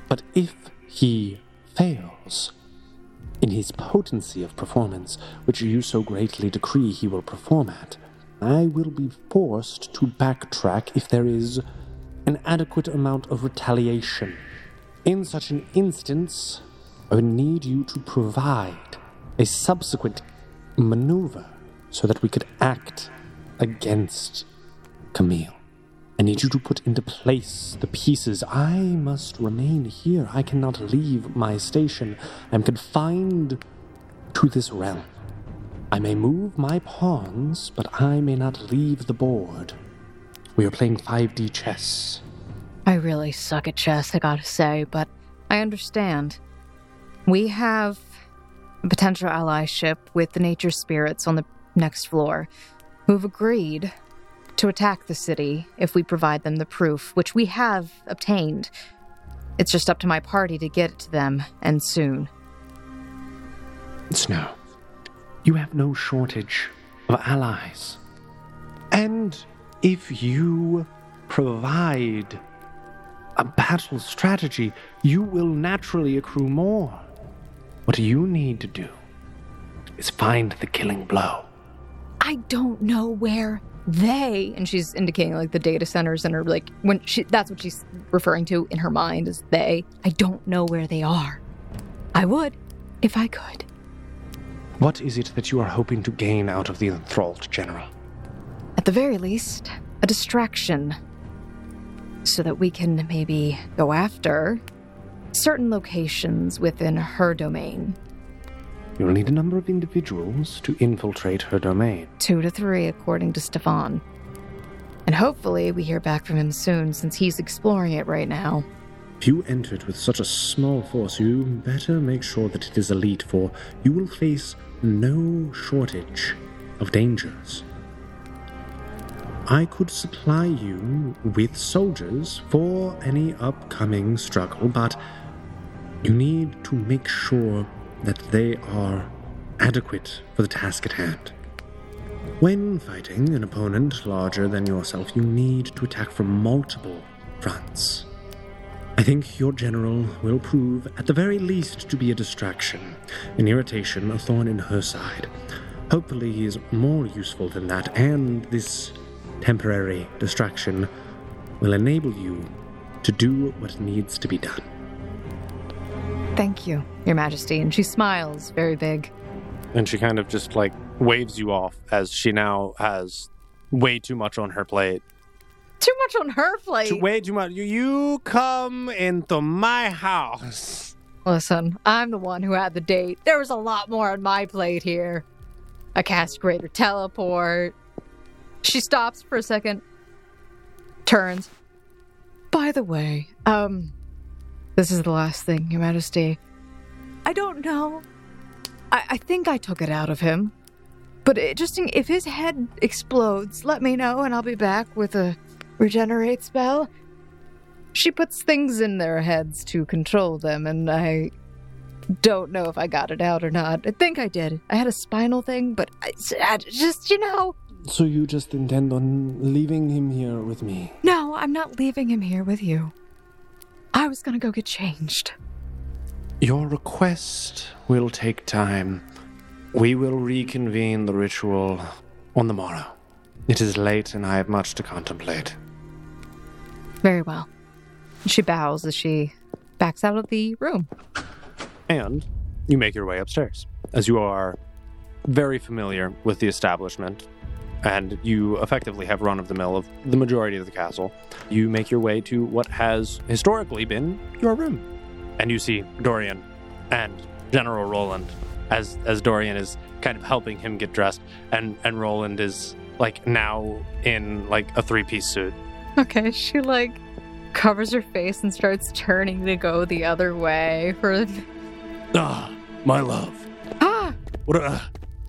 But if he fails in his potency of performance, which you so greatly decree he will perform at, I will be forced to backtrack if there is an adequate amount of retaliation. In such an instance, I would need you to provide a subsequent maneuver so that we could act against Camille. I need you to put into place the pieces. I must remain here. I cannot leave my station. I'm confined to this realm. I may move my pawns, but I may not leave the board. We are playing 5D chess. I really suck at chess, I gotta say, but I understand. We have a potential allyship with the nature spirits on the next floor who've agreed to attack the city if we provide them the proof, which we have obtained. It's just up to my party to get it to them, and soon. Snow, you have no shortage of allies. And if you provide a battle strategy, you will naturally accrue more. What you need to do is find the killing blow. I don't know where they and she's indicating like the data centers and her like when she that's what she's referring to in her mind is they. I don't know where they are. I would if I could. What is it that you are hoping to gain out of the enthralled general? At the very least, a distraction. So that we can maybe go after certain locations within her domain. You'll need a number of individuals to infiltrate her domain. Two to three, according to Stefan. And hopefully we hear back from him soon since he's exploring it right now. If you enter it with such a small force, you better make sure that it is elite, for you will face no shortage of dangers. I could supply you with soldiers for any upcoming struggle, but you need to make sure that they are adequate for the task at hand. When fighting an opponent larger than yourself, you need to attack from multiple fronts. I think your general will prove, at the very least, to be a distraction, an irritation, a thorn in her side. Hopefully, he is more useful than that, and this temporary distraction will enable you to do what needs to be done. Thank you, Your Majesty. And she smiles very big. And she kind of just like waves you off as she now has way too much on her plate. Too much on her plate. Too- way too much. You, you come into my house. Listen, I'm the one who had the date. There was a lot more on my plate here. I cast greater teleport. She stops for a second, turns. By the way, um, this is the last thing, Your Majesty. I don't know. I, I think I took it out of him. But it just in- if his head explodes, let me know and I'll be back with a regenerate spell. She puts things in their heads to control them, and I don't know if I got it out or not. I think I did. I had a spinal thing, but I, I just, you know. So you just intend on leaving him here with me? No, I'm not leaving him here with you. I was gonna go get changed. Your request will take time. We will reconvene the ritual on the morrow. It is late and I have much to contemplate. Very well. She bows as she backs out of the room. And you make your way upstairs as you are very familiar with the establishment and you effectively have run of the mill of the majority of the castle. You make your way to what has historically been your room. And you see Dorian and General Roland as as Dorian is kind of helping him get dressed and and Roland is like now in like a three-piece suit. Okay, she like covers her face and starts turning to go the other way for Ah, my love. Ah! What uh,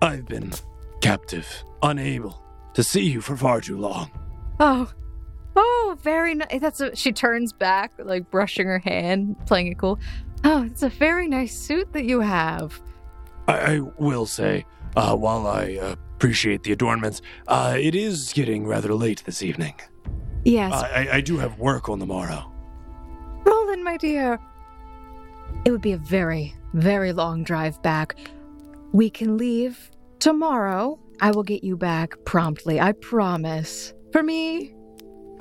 I've been captive, unable to see you for far too long. Oh. Oh, very nice. That's a, she turns back, like brushing her hand, playing it cool. Oh, it's a very nice suit that you have. I, I will say, uh, while I uh, appreciate the adornments, uh, it is getting rather late this evening. Yes, I, I, I do have work on the morrow. Roland, my dear. It would be a very, very long drive back. We can leave tomorrow. I will get you back promptly. I promise. For me,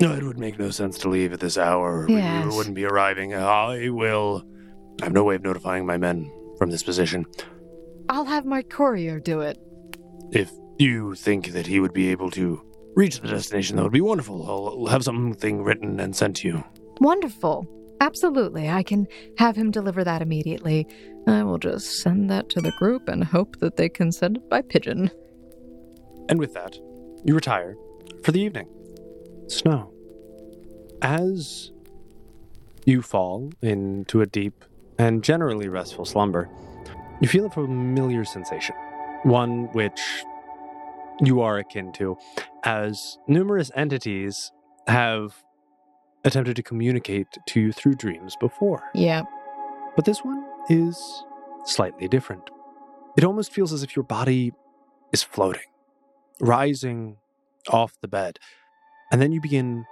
No, it would make no sense to leave at this hour. Yes. We wouldn't be arriving. I will. I have no way of notifying my men from this position. I'll have my courier do it. If you think that he would be able to reach the destination, that would be wonderful. I'll have something written and sent to you. Wonderful. Absolutely. I can have him deliver that immediately. I will just send that to the group and hope that they can send it by pigeon. And with that, you retire for the evening. Snow. As you fall into a deep and generally restful slumber, you feel a familiar sensation, one which you are akin to, as numerous entities have attempted to communicate to you through dreams before. Yeah. But this one is slightly different. It almost feels as if your body is floating, rising off the bed. And then you begin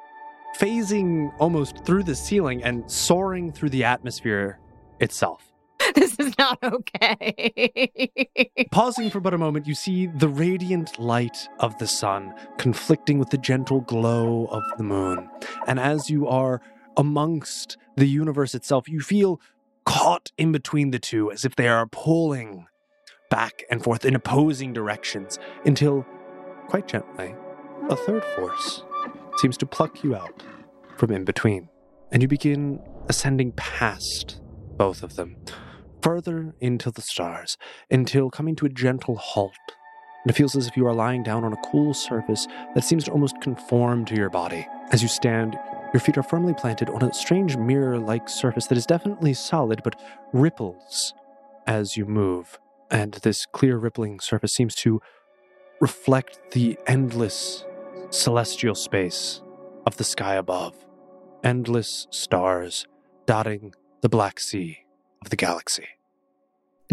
phasing almost through the ceiling and soaring through the atmosphere itself. This is not okay. Pausing for but a moment, you see the radiant light of the sun conflicting with the gentle glow of the moon. And as you are amongst the universe itself, you feel caught in between the two as if they are pulling back and forth in opposing directions until, quite gently, a third force seems to pluck you out from in between. And you begin ascending past both of them, further into the stars, until coming to a gentle halt. And it feels as if you are lying down on a cool surface that seems to almost conform to your body. As you stand, your feet are firmly planted on a strange mirror like surface that is definitely solid but ripples as you move. And this clear rippling surface seems to reflect the endless celestial space of the sky above. Endless stars dotting the black sea of the galaxy.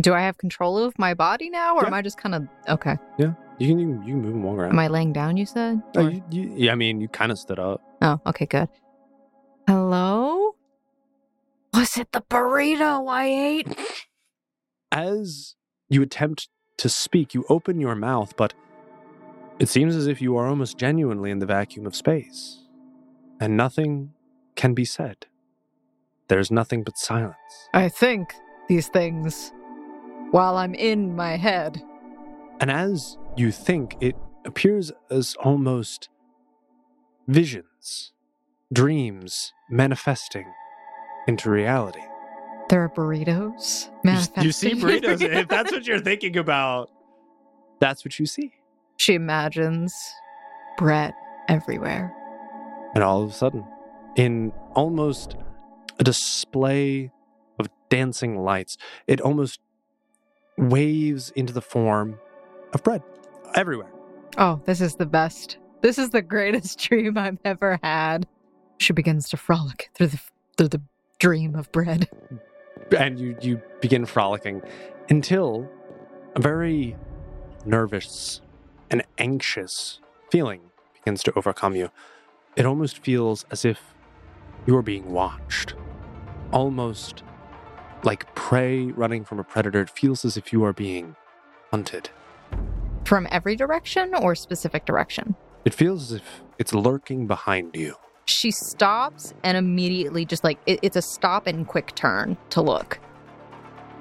Do I have control of my body now, or Yeah. am I just kind of okay? Yeah, you can you, can- you can move and walk around. Am I laying down? You said. Oh, you, you, yeah, I mean, you kind of stood up. Oh, okay, good. Hello? Was it the burrito I ate? As you attempt to speak, you open your mouth, but it seems as if you are almost genuinely in the vacuum of space, and nothing can be said. There's nothing but silence. I think these things while I'm in my head. And as you think, it appears as almost visions, dreams manifesting into reality. There are burritos. You, you see burritos. if that's what you're thinking about, that's what you see. She imagines bread everywhere. And all of a sudden, in almost a display of dancing lights, it almost waves into the form of bread everywhere. Oh, this is the best. This is the greatest dream I've ever had. She begins to frolic through the through the dream of bread. And you, you begin frolicking until a very nervous and anxious feeling begins to overcome you. It almost feels as if you are being watched. Almost like prey running from a predator. It feels as if you are being hunted. From every direction or specific direction? It feels as if it's lurking behind you. She stops and immediately just like it, it's a stop and quick turn to look.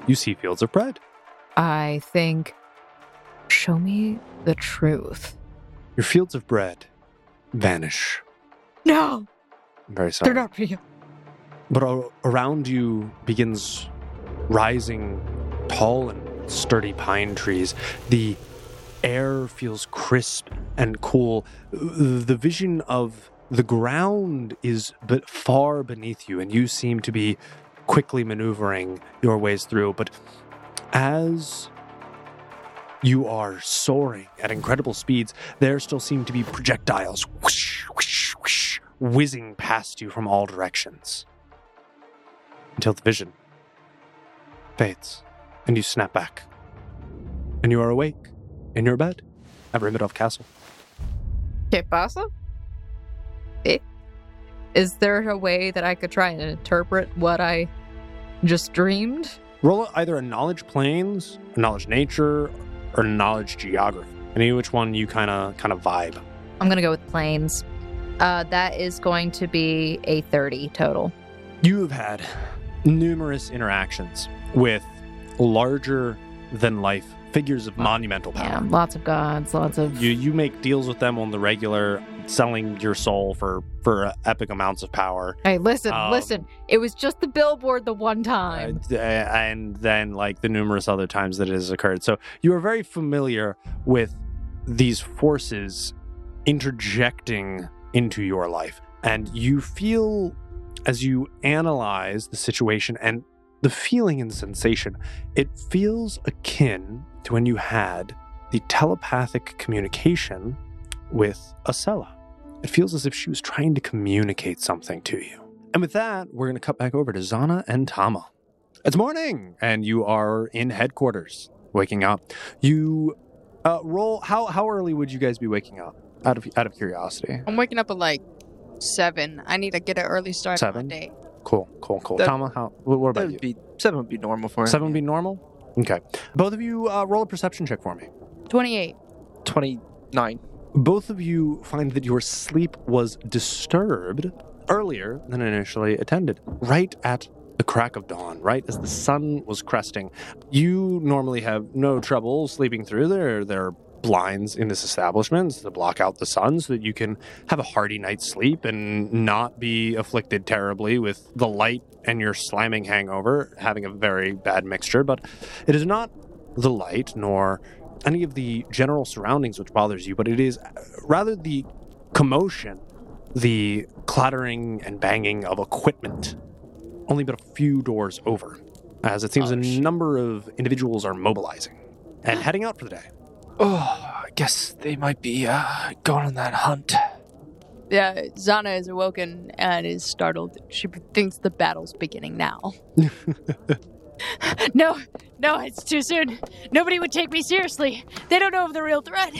You see fields of bread. I think show me the truth. Your fields of bread vanish. No, I'm very sorry. they're not real. But a- around you begins rising tall and sturdy pine trees. The air feels crisp and cool. The vision of the ground is but far beneath you, and you seem to be quickly maneuvering your ways through. But as you are soaring at incredible speeds, there still seem to be projectiles whoosh, whoosh, whoosh, whizzing past you from all directions until the vision fades and you snap back. And you are awake in your bed at Rimmidov Castle. ¿Qué pasa? ¿Eh? Is there a way that I could try and interpret what I just dreamed? Roll either a knowledge planes, a knowledge nature, or knowledge geography. Any which one you kind of kind of vibe. I'm gonna go with planes. Uh, that is going to be a 30 total. You have had numerous interactions with larger than life figures of monumental power. Yeah, lots of gods, lots of. You you make deals with them on the regular, selling your soul for for epic amounts of power. Hey, listen, Um, listen. It was just the billboard the one time. Uh, and then like the numerous other times that it has occurred. So you are very familiar with these forces interjecting into your life. And you feel as you analyze the situation and the feeling and sensation, it feels akin to when you had the telepathic communication with Acela. It feels as if she was trying to communicate something to you. And with that, we're going to cut back over to Zana and Tama. It's morning, and you are in headquarters, waking up. You uh, roll. How how early would you guys be waking up? Out of out of curiosity. I'm waking up at like seven. I need to get an early start Seven? my day. Cool, cool, cool. That- Tama, how? What, what That about you? would be seven would be normal for him. Seven would be normal. Okay. Both of you uh, roll a perception check for me. Twenty-eight. Twenty nine. Both of you find that your sleep was disturbed earlier than initially attended, right at the crack of dawn, right as the sun was cresting. You normally have no trouble sleeping through there. There are blinds in this establishment to block out the sun so that you can have a hearty night's sleep and not be afflicted terribly with the light and your slamming hangover, having a very bad mixture. But it is not the light nor any of the general surroundings which bothers you, but it is rather the commotion, the clattering and banging of equipment, only but a few doors over, as it seems Oh, a shit. number of individuals are mobilizing and heading out for the day. Oh, I guess they might be uh, going on that hunt. Yeah, Zana is awoken and is startled. She thinks the battle's beginning now. no, no, it's too soon. Nobody would take me seriously. They don't know of the real threat.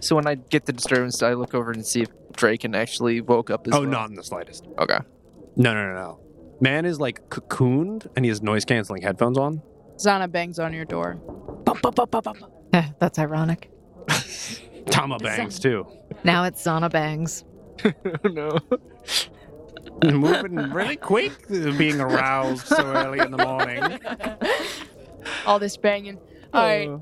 So when I get the disturbance, I look over and see if Draken actually woke up as oh, well. not in the slightest. Okay. No, no, no, no. Man is like cocooned and he has noise canceling headphones on. Zana bangs on your door. Bum, bum, bum, bum, bum. Eh, That's ironic. Tama bangs too. Now it's Zana Bangs. no. Moving really quick, being aroused so early in the morning. All this banging. All right,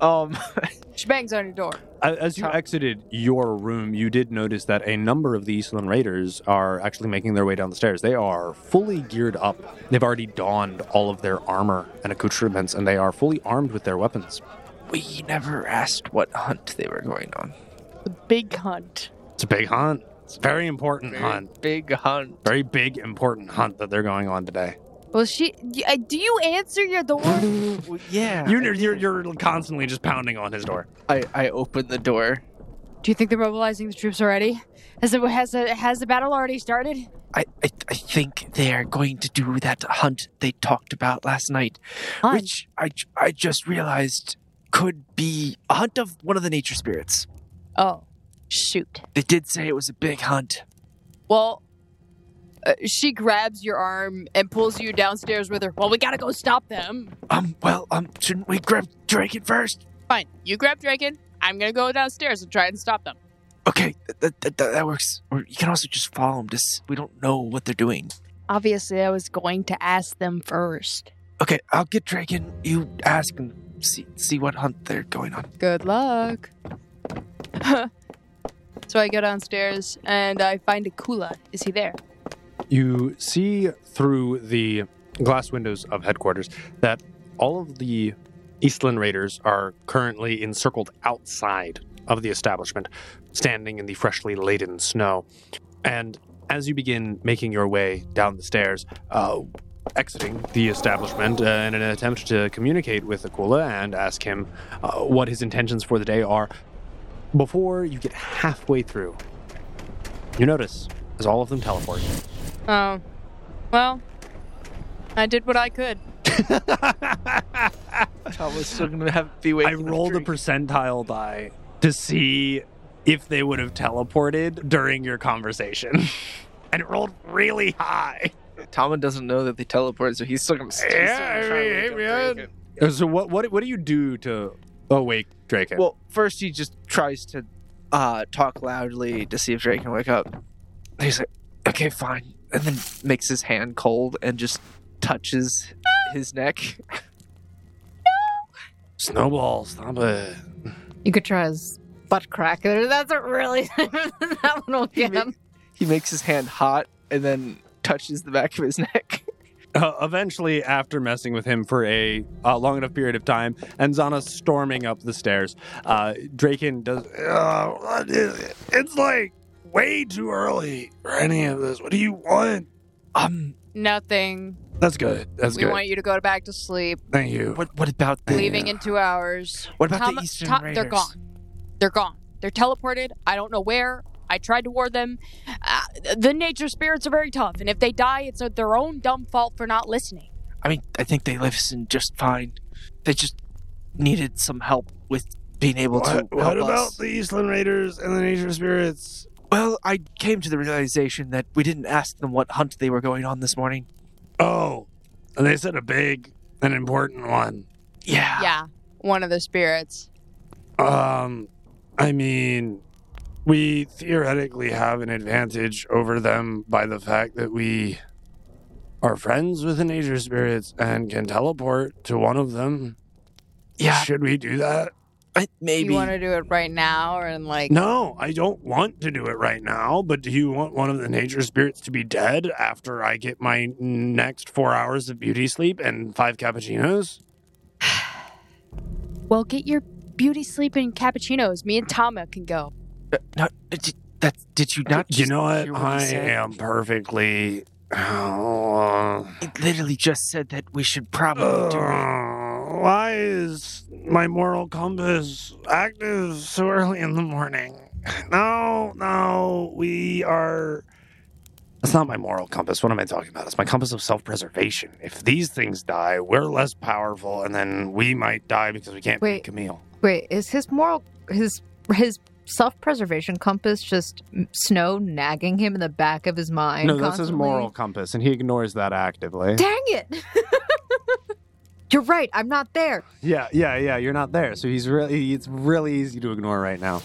Um. she bangs on your door. As you exited your room, you did notice that a number of the Eastland Raiders are actually making their way down the stairs. They are fully geared up. They've already donned all of their armor and accoutrements, and they are fully armed with their weapons. We never asked what hunt they were going on. The big hunt. It's a big hunt. It's a very important Very hunt. Big hunt. Very big, important hunt that they're going on today. Well, she. uh, Do you answer your door? Well, yeah. You're, you're, you're constantly just pounding on his door. I, I open the door. Do you think they're mobilizing the troops already? Has the has the, has the battle already started? I, I, I think they are going to do that hunt they talked about last night, Hunt? which I just realized could be a hunt of one of the nature spirits. Oh, shoot. They did say it was a big hunt. Well, uh, she grabs your arm and pulls you downstairs with her. Well, we gotta go stop them. Um, well, um, shouldn't we grab Draken first? Fine, you grab Draken. I'm gonna go downstairs and try and stop them. Okay, that, that, that, that works. Or you can also just follow them. Just we don't know what they're doing. Obviously, I was going to ask them first. Okay, I'll get Draken. You ask and see see what hunt they're going on. Good luck. so I go downstairs and I find Akula. Is he there? You see through the glass windows of headquarters that all of the Eastland Raiders are currently encircled outside of the establishment, standing in the freshly laden snow. And as you begin making your way down the stairs, uh, exiting the establishment uh, in an attempt to communicate with Akula and ask him uh, what his intentions for the day are, before you get halfway through, you notice as all of them teleport. Oh, well, I did what I could. Thomas still gonna have be I rolled a percentile die to see if they would have teleported during your conversation. and it rolled really high. Talman doesn't know that they teleport, so he's still gonna. he's still Yeah, gonna I try mean, to hey, wake man. So what what what do you do to awake Draken? Well, first he just tries to uh, talk loudly to see if Draken wake up. He's like, "Okay, fine," and then makes his hand cold and just touches his neck. Snowball, stop it. You could try his butt crack. That's a really that one will He, get ma- him. he makes his hand hot and then touches the back of his neck. Uh, eventually, after messing with him for a uh, long enough period of time, and Zana storming up the stairs, uh, Draken does. Uh, what is it? It's like way too early for any of this. What do you want? Um, Nothing. That's good. That's we good. want you to go back to sleep. Thank you. what what about the Leaving in two hours. What about Tom- the Eastern Tom- Raiders? They're gone. They're gone. They're teleported. I don't know where. I tried to warn them. Uh, the nature spirits are very tough, and if they die, it's uh, their own dumb fault for not listening. I mean, I think they listened just fine. They just needed some help with being able to What, what about us. the Eastland Raiders and the Nature Spirits? Well, I came to the realization that we didn't ask them what hunt they were going on this morning. Oh, and they said a big and important one. Yeah. Yeah, one of the spirits. Um, I mean, we theoretically have an advantage over them by the fact that we are friends with the nature spirits and can teleport to one of them. Yeah. Should we do that? I, maybe. You want to do it right now, or in like? No, I don't want to do it right now, but do you want one of the nature spirits to be dead after I get my next four hours of beauty sleep and five cappuccinos? Well, get your beauty sleep and cappuccinos. Me and Tama can go. Uh, no, did, that, did you not? you know what? hear he I am perfectly. Uh, It literally just said that we should probably do it. Uh, why is my moral compass active so early in the morning? No, no, we are. That's not my moral compass. What am I talking about? It's my compass of self preservation. If these things die, we're less powerful, and then we might die because we can't Wait. beat Camille. Wait, is his moral his his self preservation compass just snow nagging him in the back of his mind? no, that's his constantly? moral compass, and he ignores that actively. Dang it! You're right. I'm not there. Yeah, yeah, yeah. You're not there, so he's really. It's really easy to ignore right now.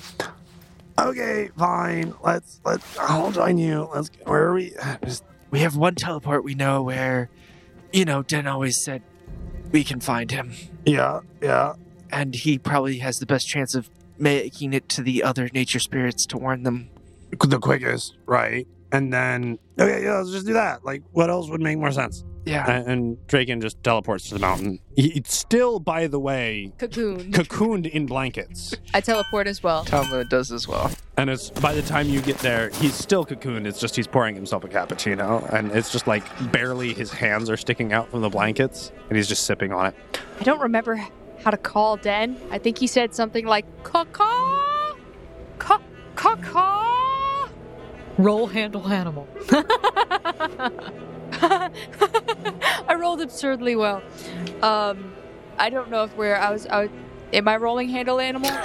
Okay, fine. Let's let's. I'll join you. Let's. Where are we? We have one teleport we know where, you know, Den always said we can find him. yeah, yeah. And he probably has the best chance of making it to the other nature spirits to warn them. the quickest, right? And then okay, yeah, let's just do that. Like, what else would make more sense? Yeah. And, and Draken just teleports to the mountain. He, it's still, by the way, Cocoon. cocooned in blankets. I teleport as well. Tama does as well. And it's by the time you get there, he's still cocooned. It's just he's pouring himself a cappuccino, and it's just like barely his hands are sticking out from the blankets, and he's just sipping on it. I don't remember how to call Den. I think he said something like caw caw caw Roll handle animal. I rolled absurdly well. Um, I don't know if we're. I was. I was. Am I rolling handle animal?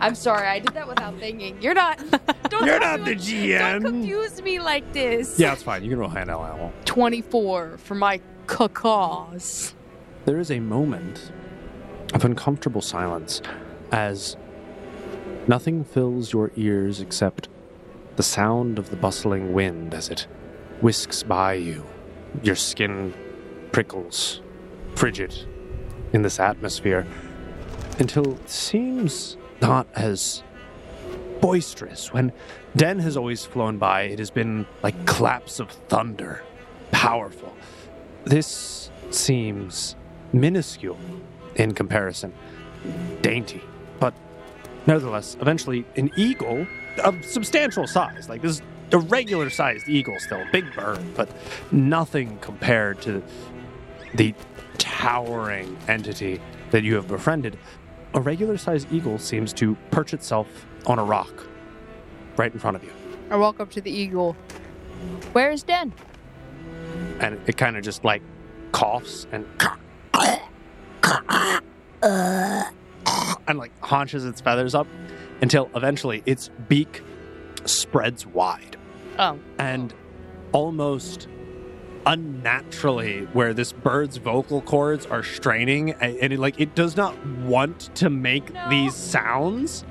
I'm sorry. I did that without thinking. You're not. Don't You're not the GM. Don't confuse me like this. Yeah, it's fine. You can roll handle animal. 24 for my caws. There is a moment of uncomfortable silence as nothing fills your ears except the sound of the bustling wind as it whisks by you. Your skin prickles, frigid in this atmosphere, until it seems not as boisterous. When Den has always flown by, it has been like claps of thunder, powerful. This seems minuscule in comparison, dainty, but nevertheless, eventually, an eagle of substantial size, like this is a regular sized eagle still, a big bird, but nothing compared to the towering entity that you have befriended. A regular sized eagle seems to perch itself on a rock right in front of you. I walk up to the eagle. Where's Den? And it kind of just like coughs and and like haunches its feathers up until eventually its beak spreads wide. Oh. And almost unnaturally where this bird's vocal cords are straining and, it, like it does not want to make No. these sounds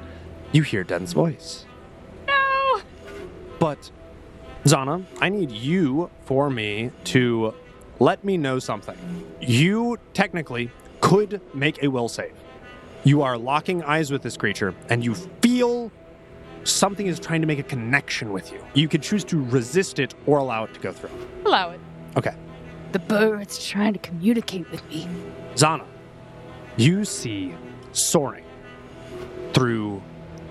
you hear den's voice No. but zana i need you for me to let me know something you technically could make a will save you are locking eyes with this creature and you feel something is trying to make a connection with you you could choose to resist it or allow it to go through Allow it. okay The bird's trying to communicate with me. Zana, you see soaring through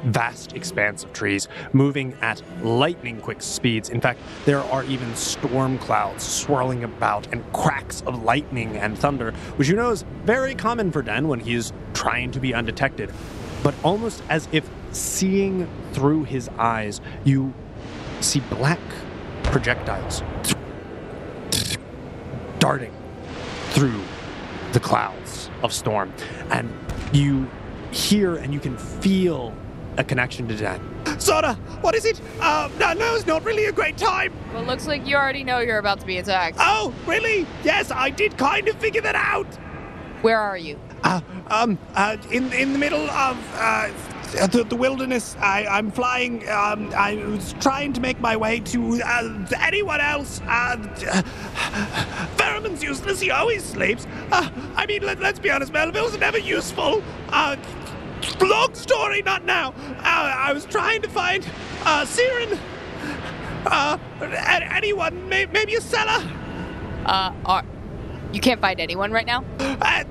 vast expanse of trees, moving at lightning quick speeds. In fact, there are even storm clouds swirling about and cracks of lightning and thunder, which you know is very common for Den when he is trying to be undetected. But almost as if seeing through his eyes, you see black projectiles darting through the clouds of storm. And you hear and you can feel a connection to Dan. Soda, what is it? Uh, no, no, it's not really a great time. Well, looks like you already know you're about to be attacked. Oh, really? Yes, I did kind of figure that out. Where are you? Uh, um, uh, in in the middle of uh, the, the wilderness, I, I'm flying. Um, I was trying to make my way to uh, anyone else. Uh, Ferriman's useless. He always sleeps. Uh, I mean, let, let's be honest, Melville's never useful. Uh, long story, not now. Uh, I was trying to find uh, Siren. Uh, anyone, may, maybe a seller. Uh, are you can't find anyone right now? Uh,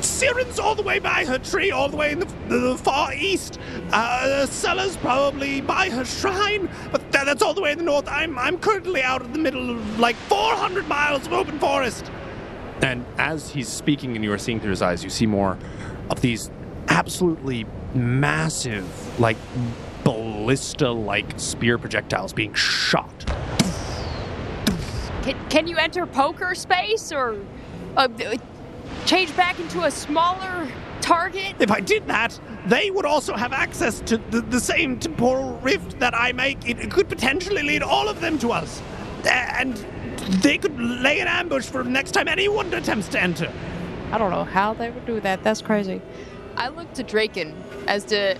Siren's all the way by her tree, all the way in the, the far east. Uh, Cella's probably by her shrine, but tha- that's all the way in the north. I'm I'm currently out in the middle of like 400 miles of open forest. And as he's speaking and you are seeing through his eyes, you see more of these absolutely massive, like ballista like spear projectiles being shot. Can, can you enter poker space or uh, change back into a smaller target? If I did that, they would also have access to the, the same temporal rift that I make. It, it could potentially lead all of them to us, and they could lay an ambush for next time anyone attempts to enter. I don't know how they would do that. That's crazy. I looked to Draken as to,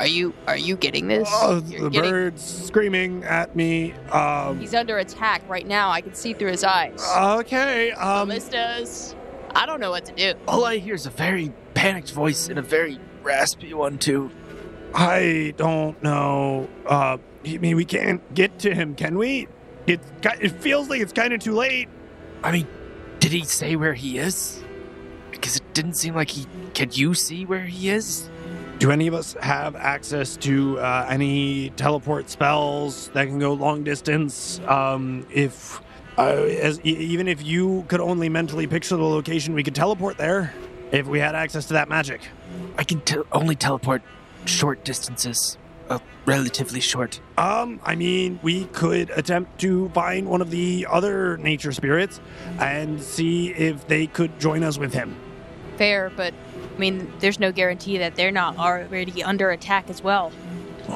are you are you getting this? Oh, You're the getting- bird's screaming at me. Um, He's under attack right now. I can see through his eyes. okay. Um, Ballistas. I don't know what to do. All I hear is a very panicked voice and a very raspy one too. I don't know. Uh, I mean, we can't get to him, can we? It it feels like it's kind of too late. I mean, did he say where he is? Because it didn't seem like he. Can you see where he is? Do any of us have access to uh, any teleport spells that can go long distance? Um, if uh, as e- even if you could only mentally picture the location, we could teleport there. If we had access to that magic. I can te- only teleport short distances, uh, relatively short. Um, I mean, we could attempt to find one of the other nature spirits and see if they could join us with him. Fair, but I mean, there's no guarantee that they're not already under attack as well.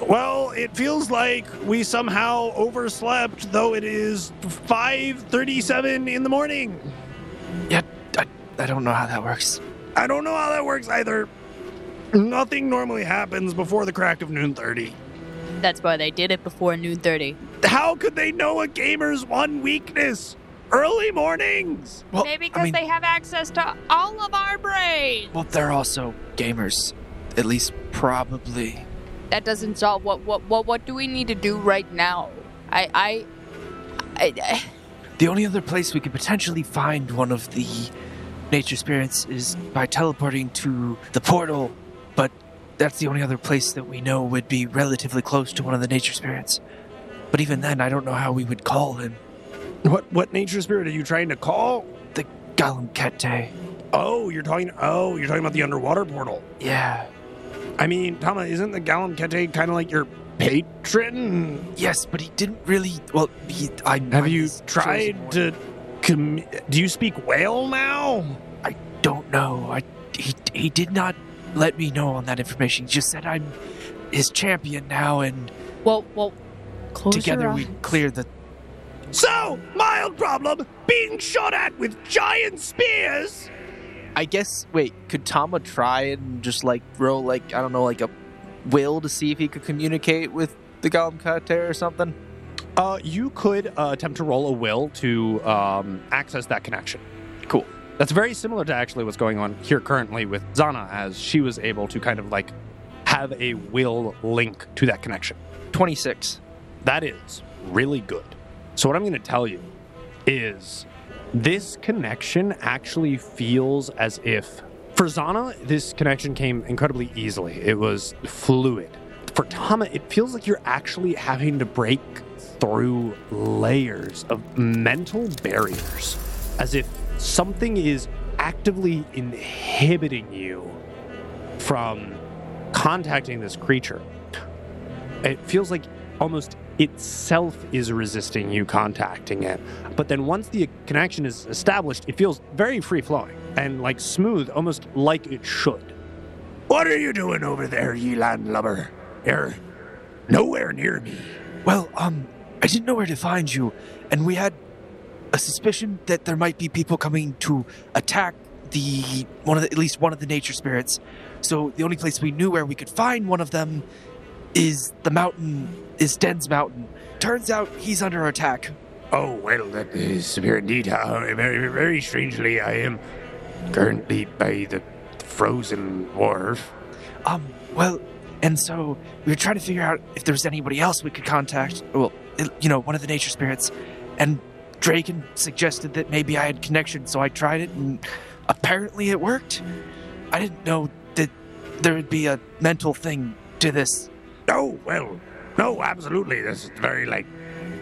Well, it feels like we somehow overslept, though it is 5:37 in the morning. Yeah, I, I don't know how that works. I don't know how that works either. Nothing normally happens before the crack of noon 30. That's why they did it before noon thirty. How could they know a gamer's one weakness? Early mornings. Well, Maybe I because mean, they have access to all of our brains. well, they're also gamers, at least probably. That doesn't solve what what what what do we need to do right now? I I. I, I The only other place we could potentially find one of the nature spirits is by teleporting to the portal, but that's the only other place that we know would be relatively close to one of the nature spirits. But even then, I don't know how we would call him. What what nature spirit are you trying to call? The Galamkete. Oh, you're talking. Oh, you're talking about the underwater portal. Yeah. I mean, Tama, isn't the Galam Kete kind of like your patron? Yes, but he didn't really. Well, he. I Have you tried to? Com- do you speak whale now? I don't know. I he he did not let me know on that information. He just said I'm his champion now, and well well. Close together your we eyes. clear the So, mild problem, being shot at with giant spears. I guess. Wait, could Tama try and just like roll like I don't know, like a will to see if he could communicate with the Galamkete or something? Uh, you could uh, attempt to roll a will to um, access that connection. Cool. That's very similar to actually what's going on here currently with Zana, as she was able to kind of like have a will link to that connection. Twenty six. That is really good. So, what I'm going to tell you is this connection actually feels as if, for Zana, this connection came incredibly easily. It was fluid. For Tama, it feels like you're actually having to break through layers of mental barriers, as if something is actively inhibiting you from contacting this creature. It feels like almost itself is resisting you contacting it. But then once the connection is established, it feels very free flowing and like smooth, almost like it should. What are you doing over there, ye landlubber? You're nowhere near me. Well, um, I didn't know where to find you, and we had a suspicion that there might be people coming to attack the one of the, at least one of the nature spirits. So the only place we knew where we could find one of them is the mountain, is Den's mountain. Turns out he's under attack. Oh, well, that is severe indeed. Uh, very, very strangely, I am currently by the frozen wharf. Um, well, and so we were trying to figure out if there was anybody else we could contact. Well, you know, one of the nature spirits. And Draken suggested that maybe I had connection, so I tried it, and apparently it worked. I didn't know that there would be a mental thing to this. Oh, well, no, absolutely. This is very, like,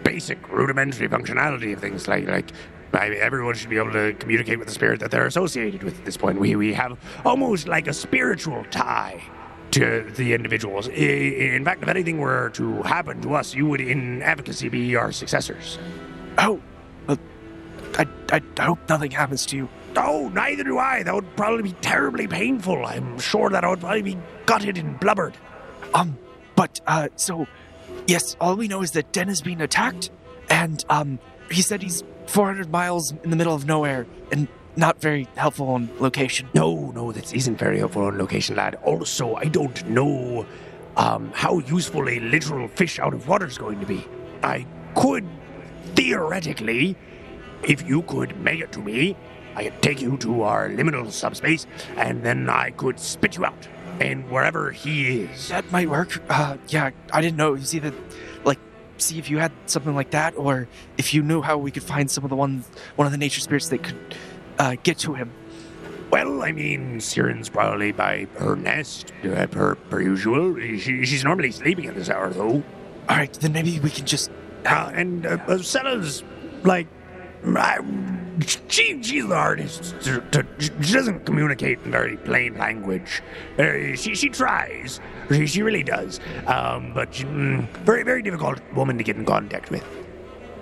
basic, rudimentary functionality of things. Like, like, I mean, everyone should be able to communicate with the spirit that they're associated with at this point. We, we have almost like a spiritual tie to the individuals. In fact, if anything were to happen to us, you would, in advocacy, be our successors. Oh, well, I, I, I hope nothing happens to you. Oh, neither do I. That would probably be terribly painful. I'm sure that I would probably be gutted and blubbered. Um, but, uh, so, yes, all we know is that Den is being attacked, and, um, he said he's 400 miles in the middle of nowhere and not very helpful on location. No, no, this isn't very helpful on location, lad. Also, I don't know um, how useful a literal fish out of water is going to be. I could, theoretically, if you could make it to me, I could take you to our liminal subspace, and then I could spit you out. And wherever he is. That might work. Uh, yeah, I didn't know. It was either, like, see if you had something like that, or if you knew how we could find some of the ones, one of the nature spirits that could, uh, get to him. Well, I mean, Siren's probably by her nest, uh, per, per usual. She, she's normally sleeping at this hour, though. All right, then maybe we can just. Uh, and uh, uh, Sella's like, I, she she's the artist. To, to, she doesn't communicate in very plain language. Uh, she she tries. She, she really does. Um, but she, mm, very very difficult woman to get in contact with.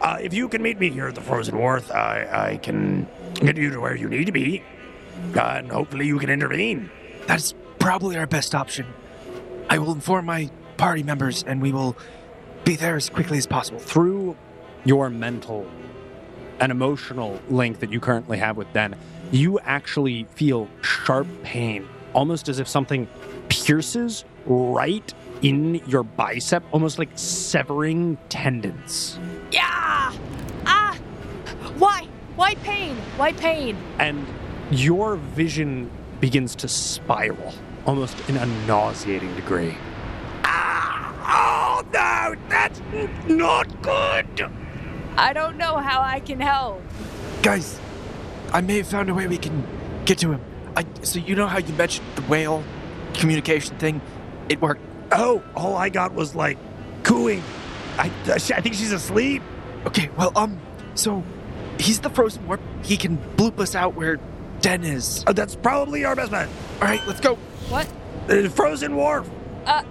Uh, if you can meet me here at the Frozen Wharf, I I can get you to where you need to be, uh, and hopefully you can intervene. That's probably our best option. I will inform my party members, and we will be there as quickly as possible. through your mental and emotional link that you currently have with Den, you actually feel sharp pain, almost as if something pierces right in your bicep, almost like severing tendons. Yeah! Ah! Why? Why pain? Why pain? And your vision begins to spiral, almost in a nauseating degree. Ah! Oh no, that's not good. I don't know how I can help. Guys, I may have found a way we can get to him. I, so you know how you mentioned the whale communication thing? It worked. Oh, all I got was like cooing. I, I think she's asleep. Okay, well, um, so he's the Frozen Wharf. He can bloop us out where Den is. Uh, that's probably our best bet. All right, let's go. What? Uh, Frozen Wharf. Uh,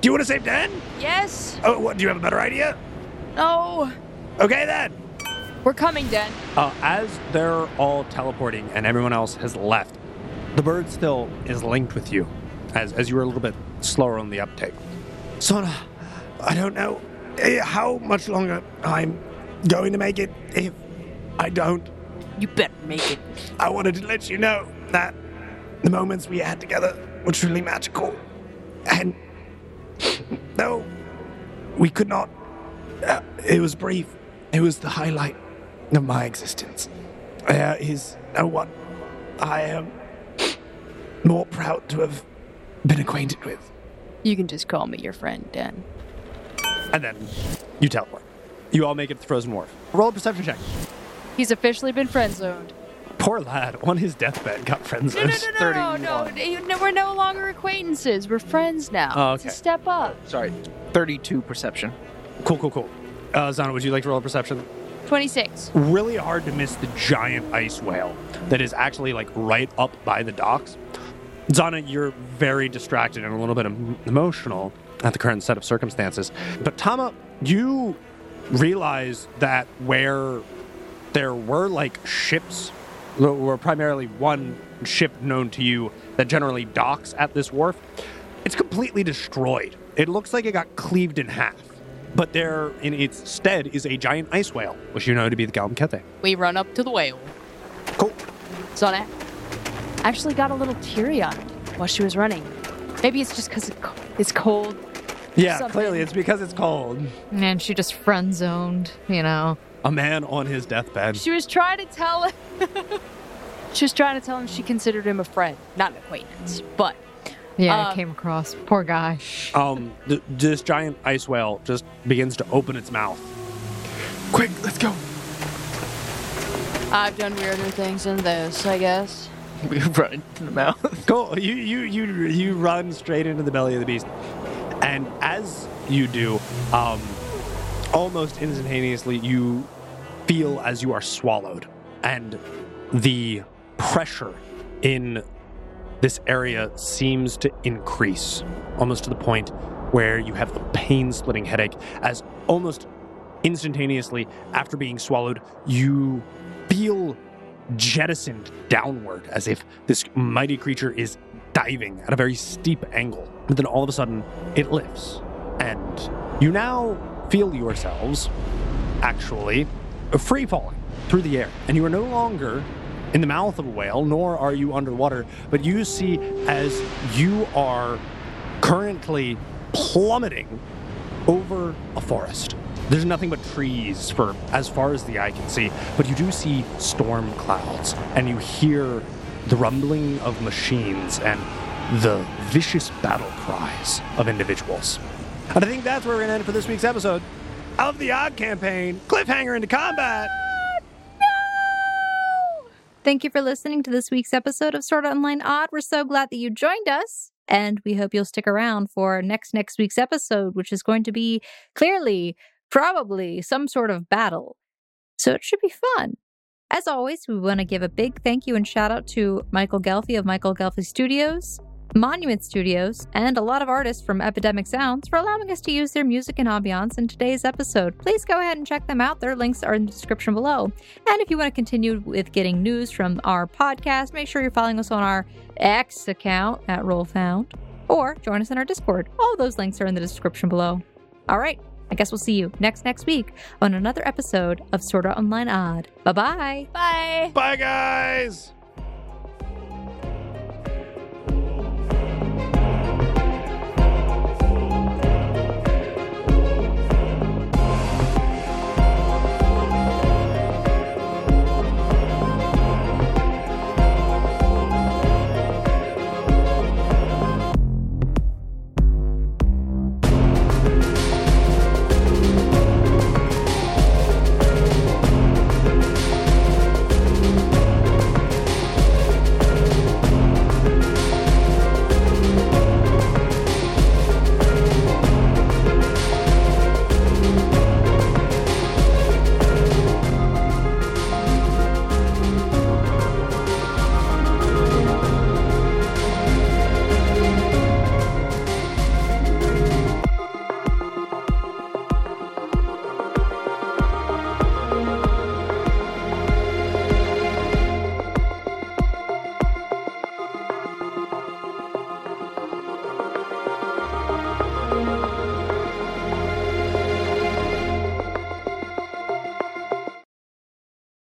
Do you want to save Den? yes? Oh, what? Do you have a better idea? No. Okay then. We're coming, Den. Uh, as they're all teleporting and everyone else has left, the bird still is linked with you, as, as you were a little bit slower on the uptake. Sona, I don't know eh, how much longer I'm going to make it if I don't. You better make it. I wanted to let you know that the moments we had together were truly magical. And though we could not, uh, it was brief. It was the highlight of my existence. There uh, is no one I am more proud to have been acquainted with. You can just call me your friend, Dan. And then you teleport. You all make it to the Frozen Wharf. Roll a perception check. He's officially been friend zoned. Poor lad on his deathbed got friends. No, no, no, no, no, no, no, no. We're no longer acquaintances. We're friends now. Oh, It's a okay. step up. Sorry, 32 perception. Cool, cool, cool. Uh, Zana, would you like to roll a perception? 26. Really hard to miss the giant ice whale that is actually like right up by the docks. Zana, you're very distracted and a little bit emotional at the current set of circumstances. But Tama, you realize that where there were like ships, there were primarily one ship known to you that generally docks at this wharf, it's completely destroyed. It looks like it got cleaved in half. But there, in its stead, is a giant ice whale, which you know to be the Galamkete. We run up to the whale. Cool. Zana actually got a little teary eyed while she was running. Maybe it's just because it's cold. Yeah, Something. clearly it's because it's cold. And she just friend zoned, you know. A man on his deathbed. She was trying to tell him. she was trying to tell him she considered him a friend, not an acquaintance. But Yeah, Uh, it came across. Poor guy. um, th- this giant ice whale just begins to open its mouth. Quick, let's go. I've done weirder things than this, I guess. We run into the mouth. Cool. You you you you run straight into the belly of the beast, and as you do, um, almost instantaneously, you feel as you are swallowed, and the pressure in this area seems to increase, almost to the point where you have the pain-splitting headache. As almost instantaneously after being swallowed, you feel jettisoned downward as if this mighty creature is diving at a very steep angle. But then all of a sudden, it lifts. And you now feel yourselves actually free falling through the air. And you are no longer in the mouth of a whale, nor are you underwater, but you see as you are currently plummeting over a forest. There's nothing but trees for as far as the eye can see, but you do see storm clouds, and you hear the rumbling of machines and the vicious battle cries of individuals. And I think that's where we're going to end for this week's episode of the AOD Campaign Cliffhanger into Combat. Thank you for listening to this week's episode of Sword Online AOD. We're so glad that you joined us. And we hope you'll stick around for next next week's episode, which is going to be clearly, probably some sort of battle. So it should be fun. As always, we want to give a big thank you and shout out to Michael Ghelfi of Michael Ghelfi Studios, Monument Studios, and a lot of artists from Epidemic Sounds for allowing us to use their music and ambiance in today's episode. Please go ahead and check them out. Their links are in the description below. And if you want to continue with getting news from our podcast, make sure you're following us on our X account at RollFound or join us in our Discord. All those links are in the description below. All right, I guess we'll see you next next week on another episode of Sword Art Online AOD. Bye bye. Bye. Bye, guys.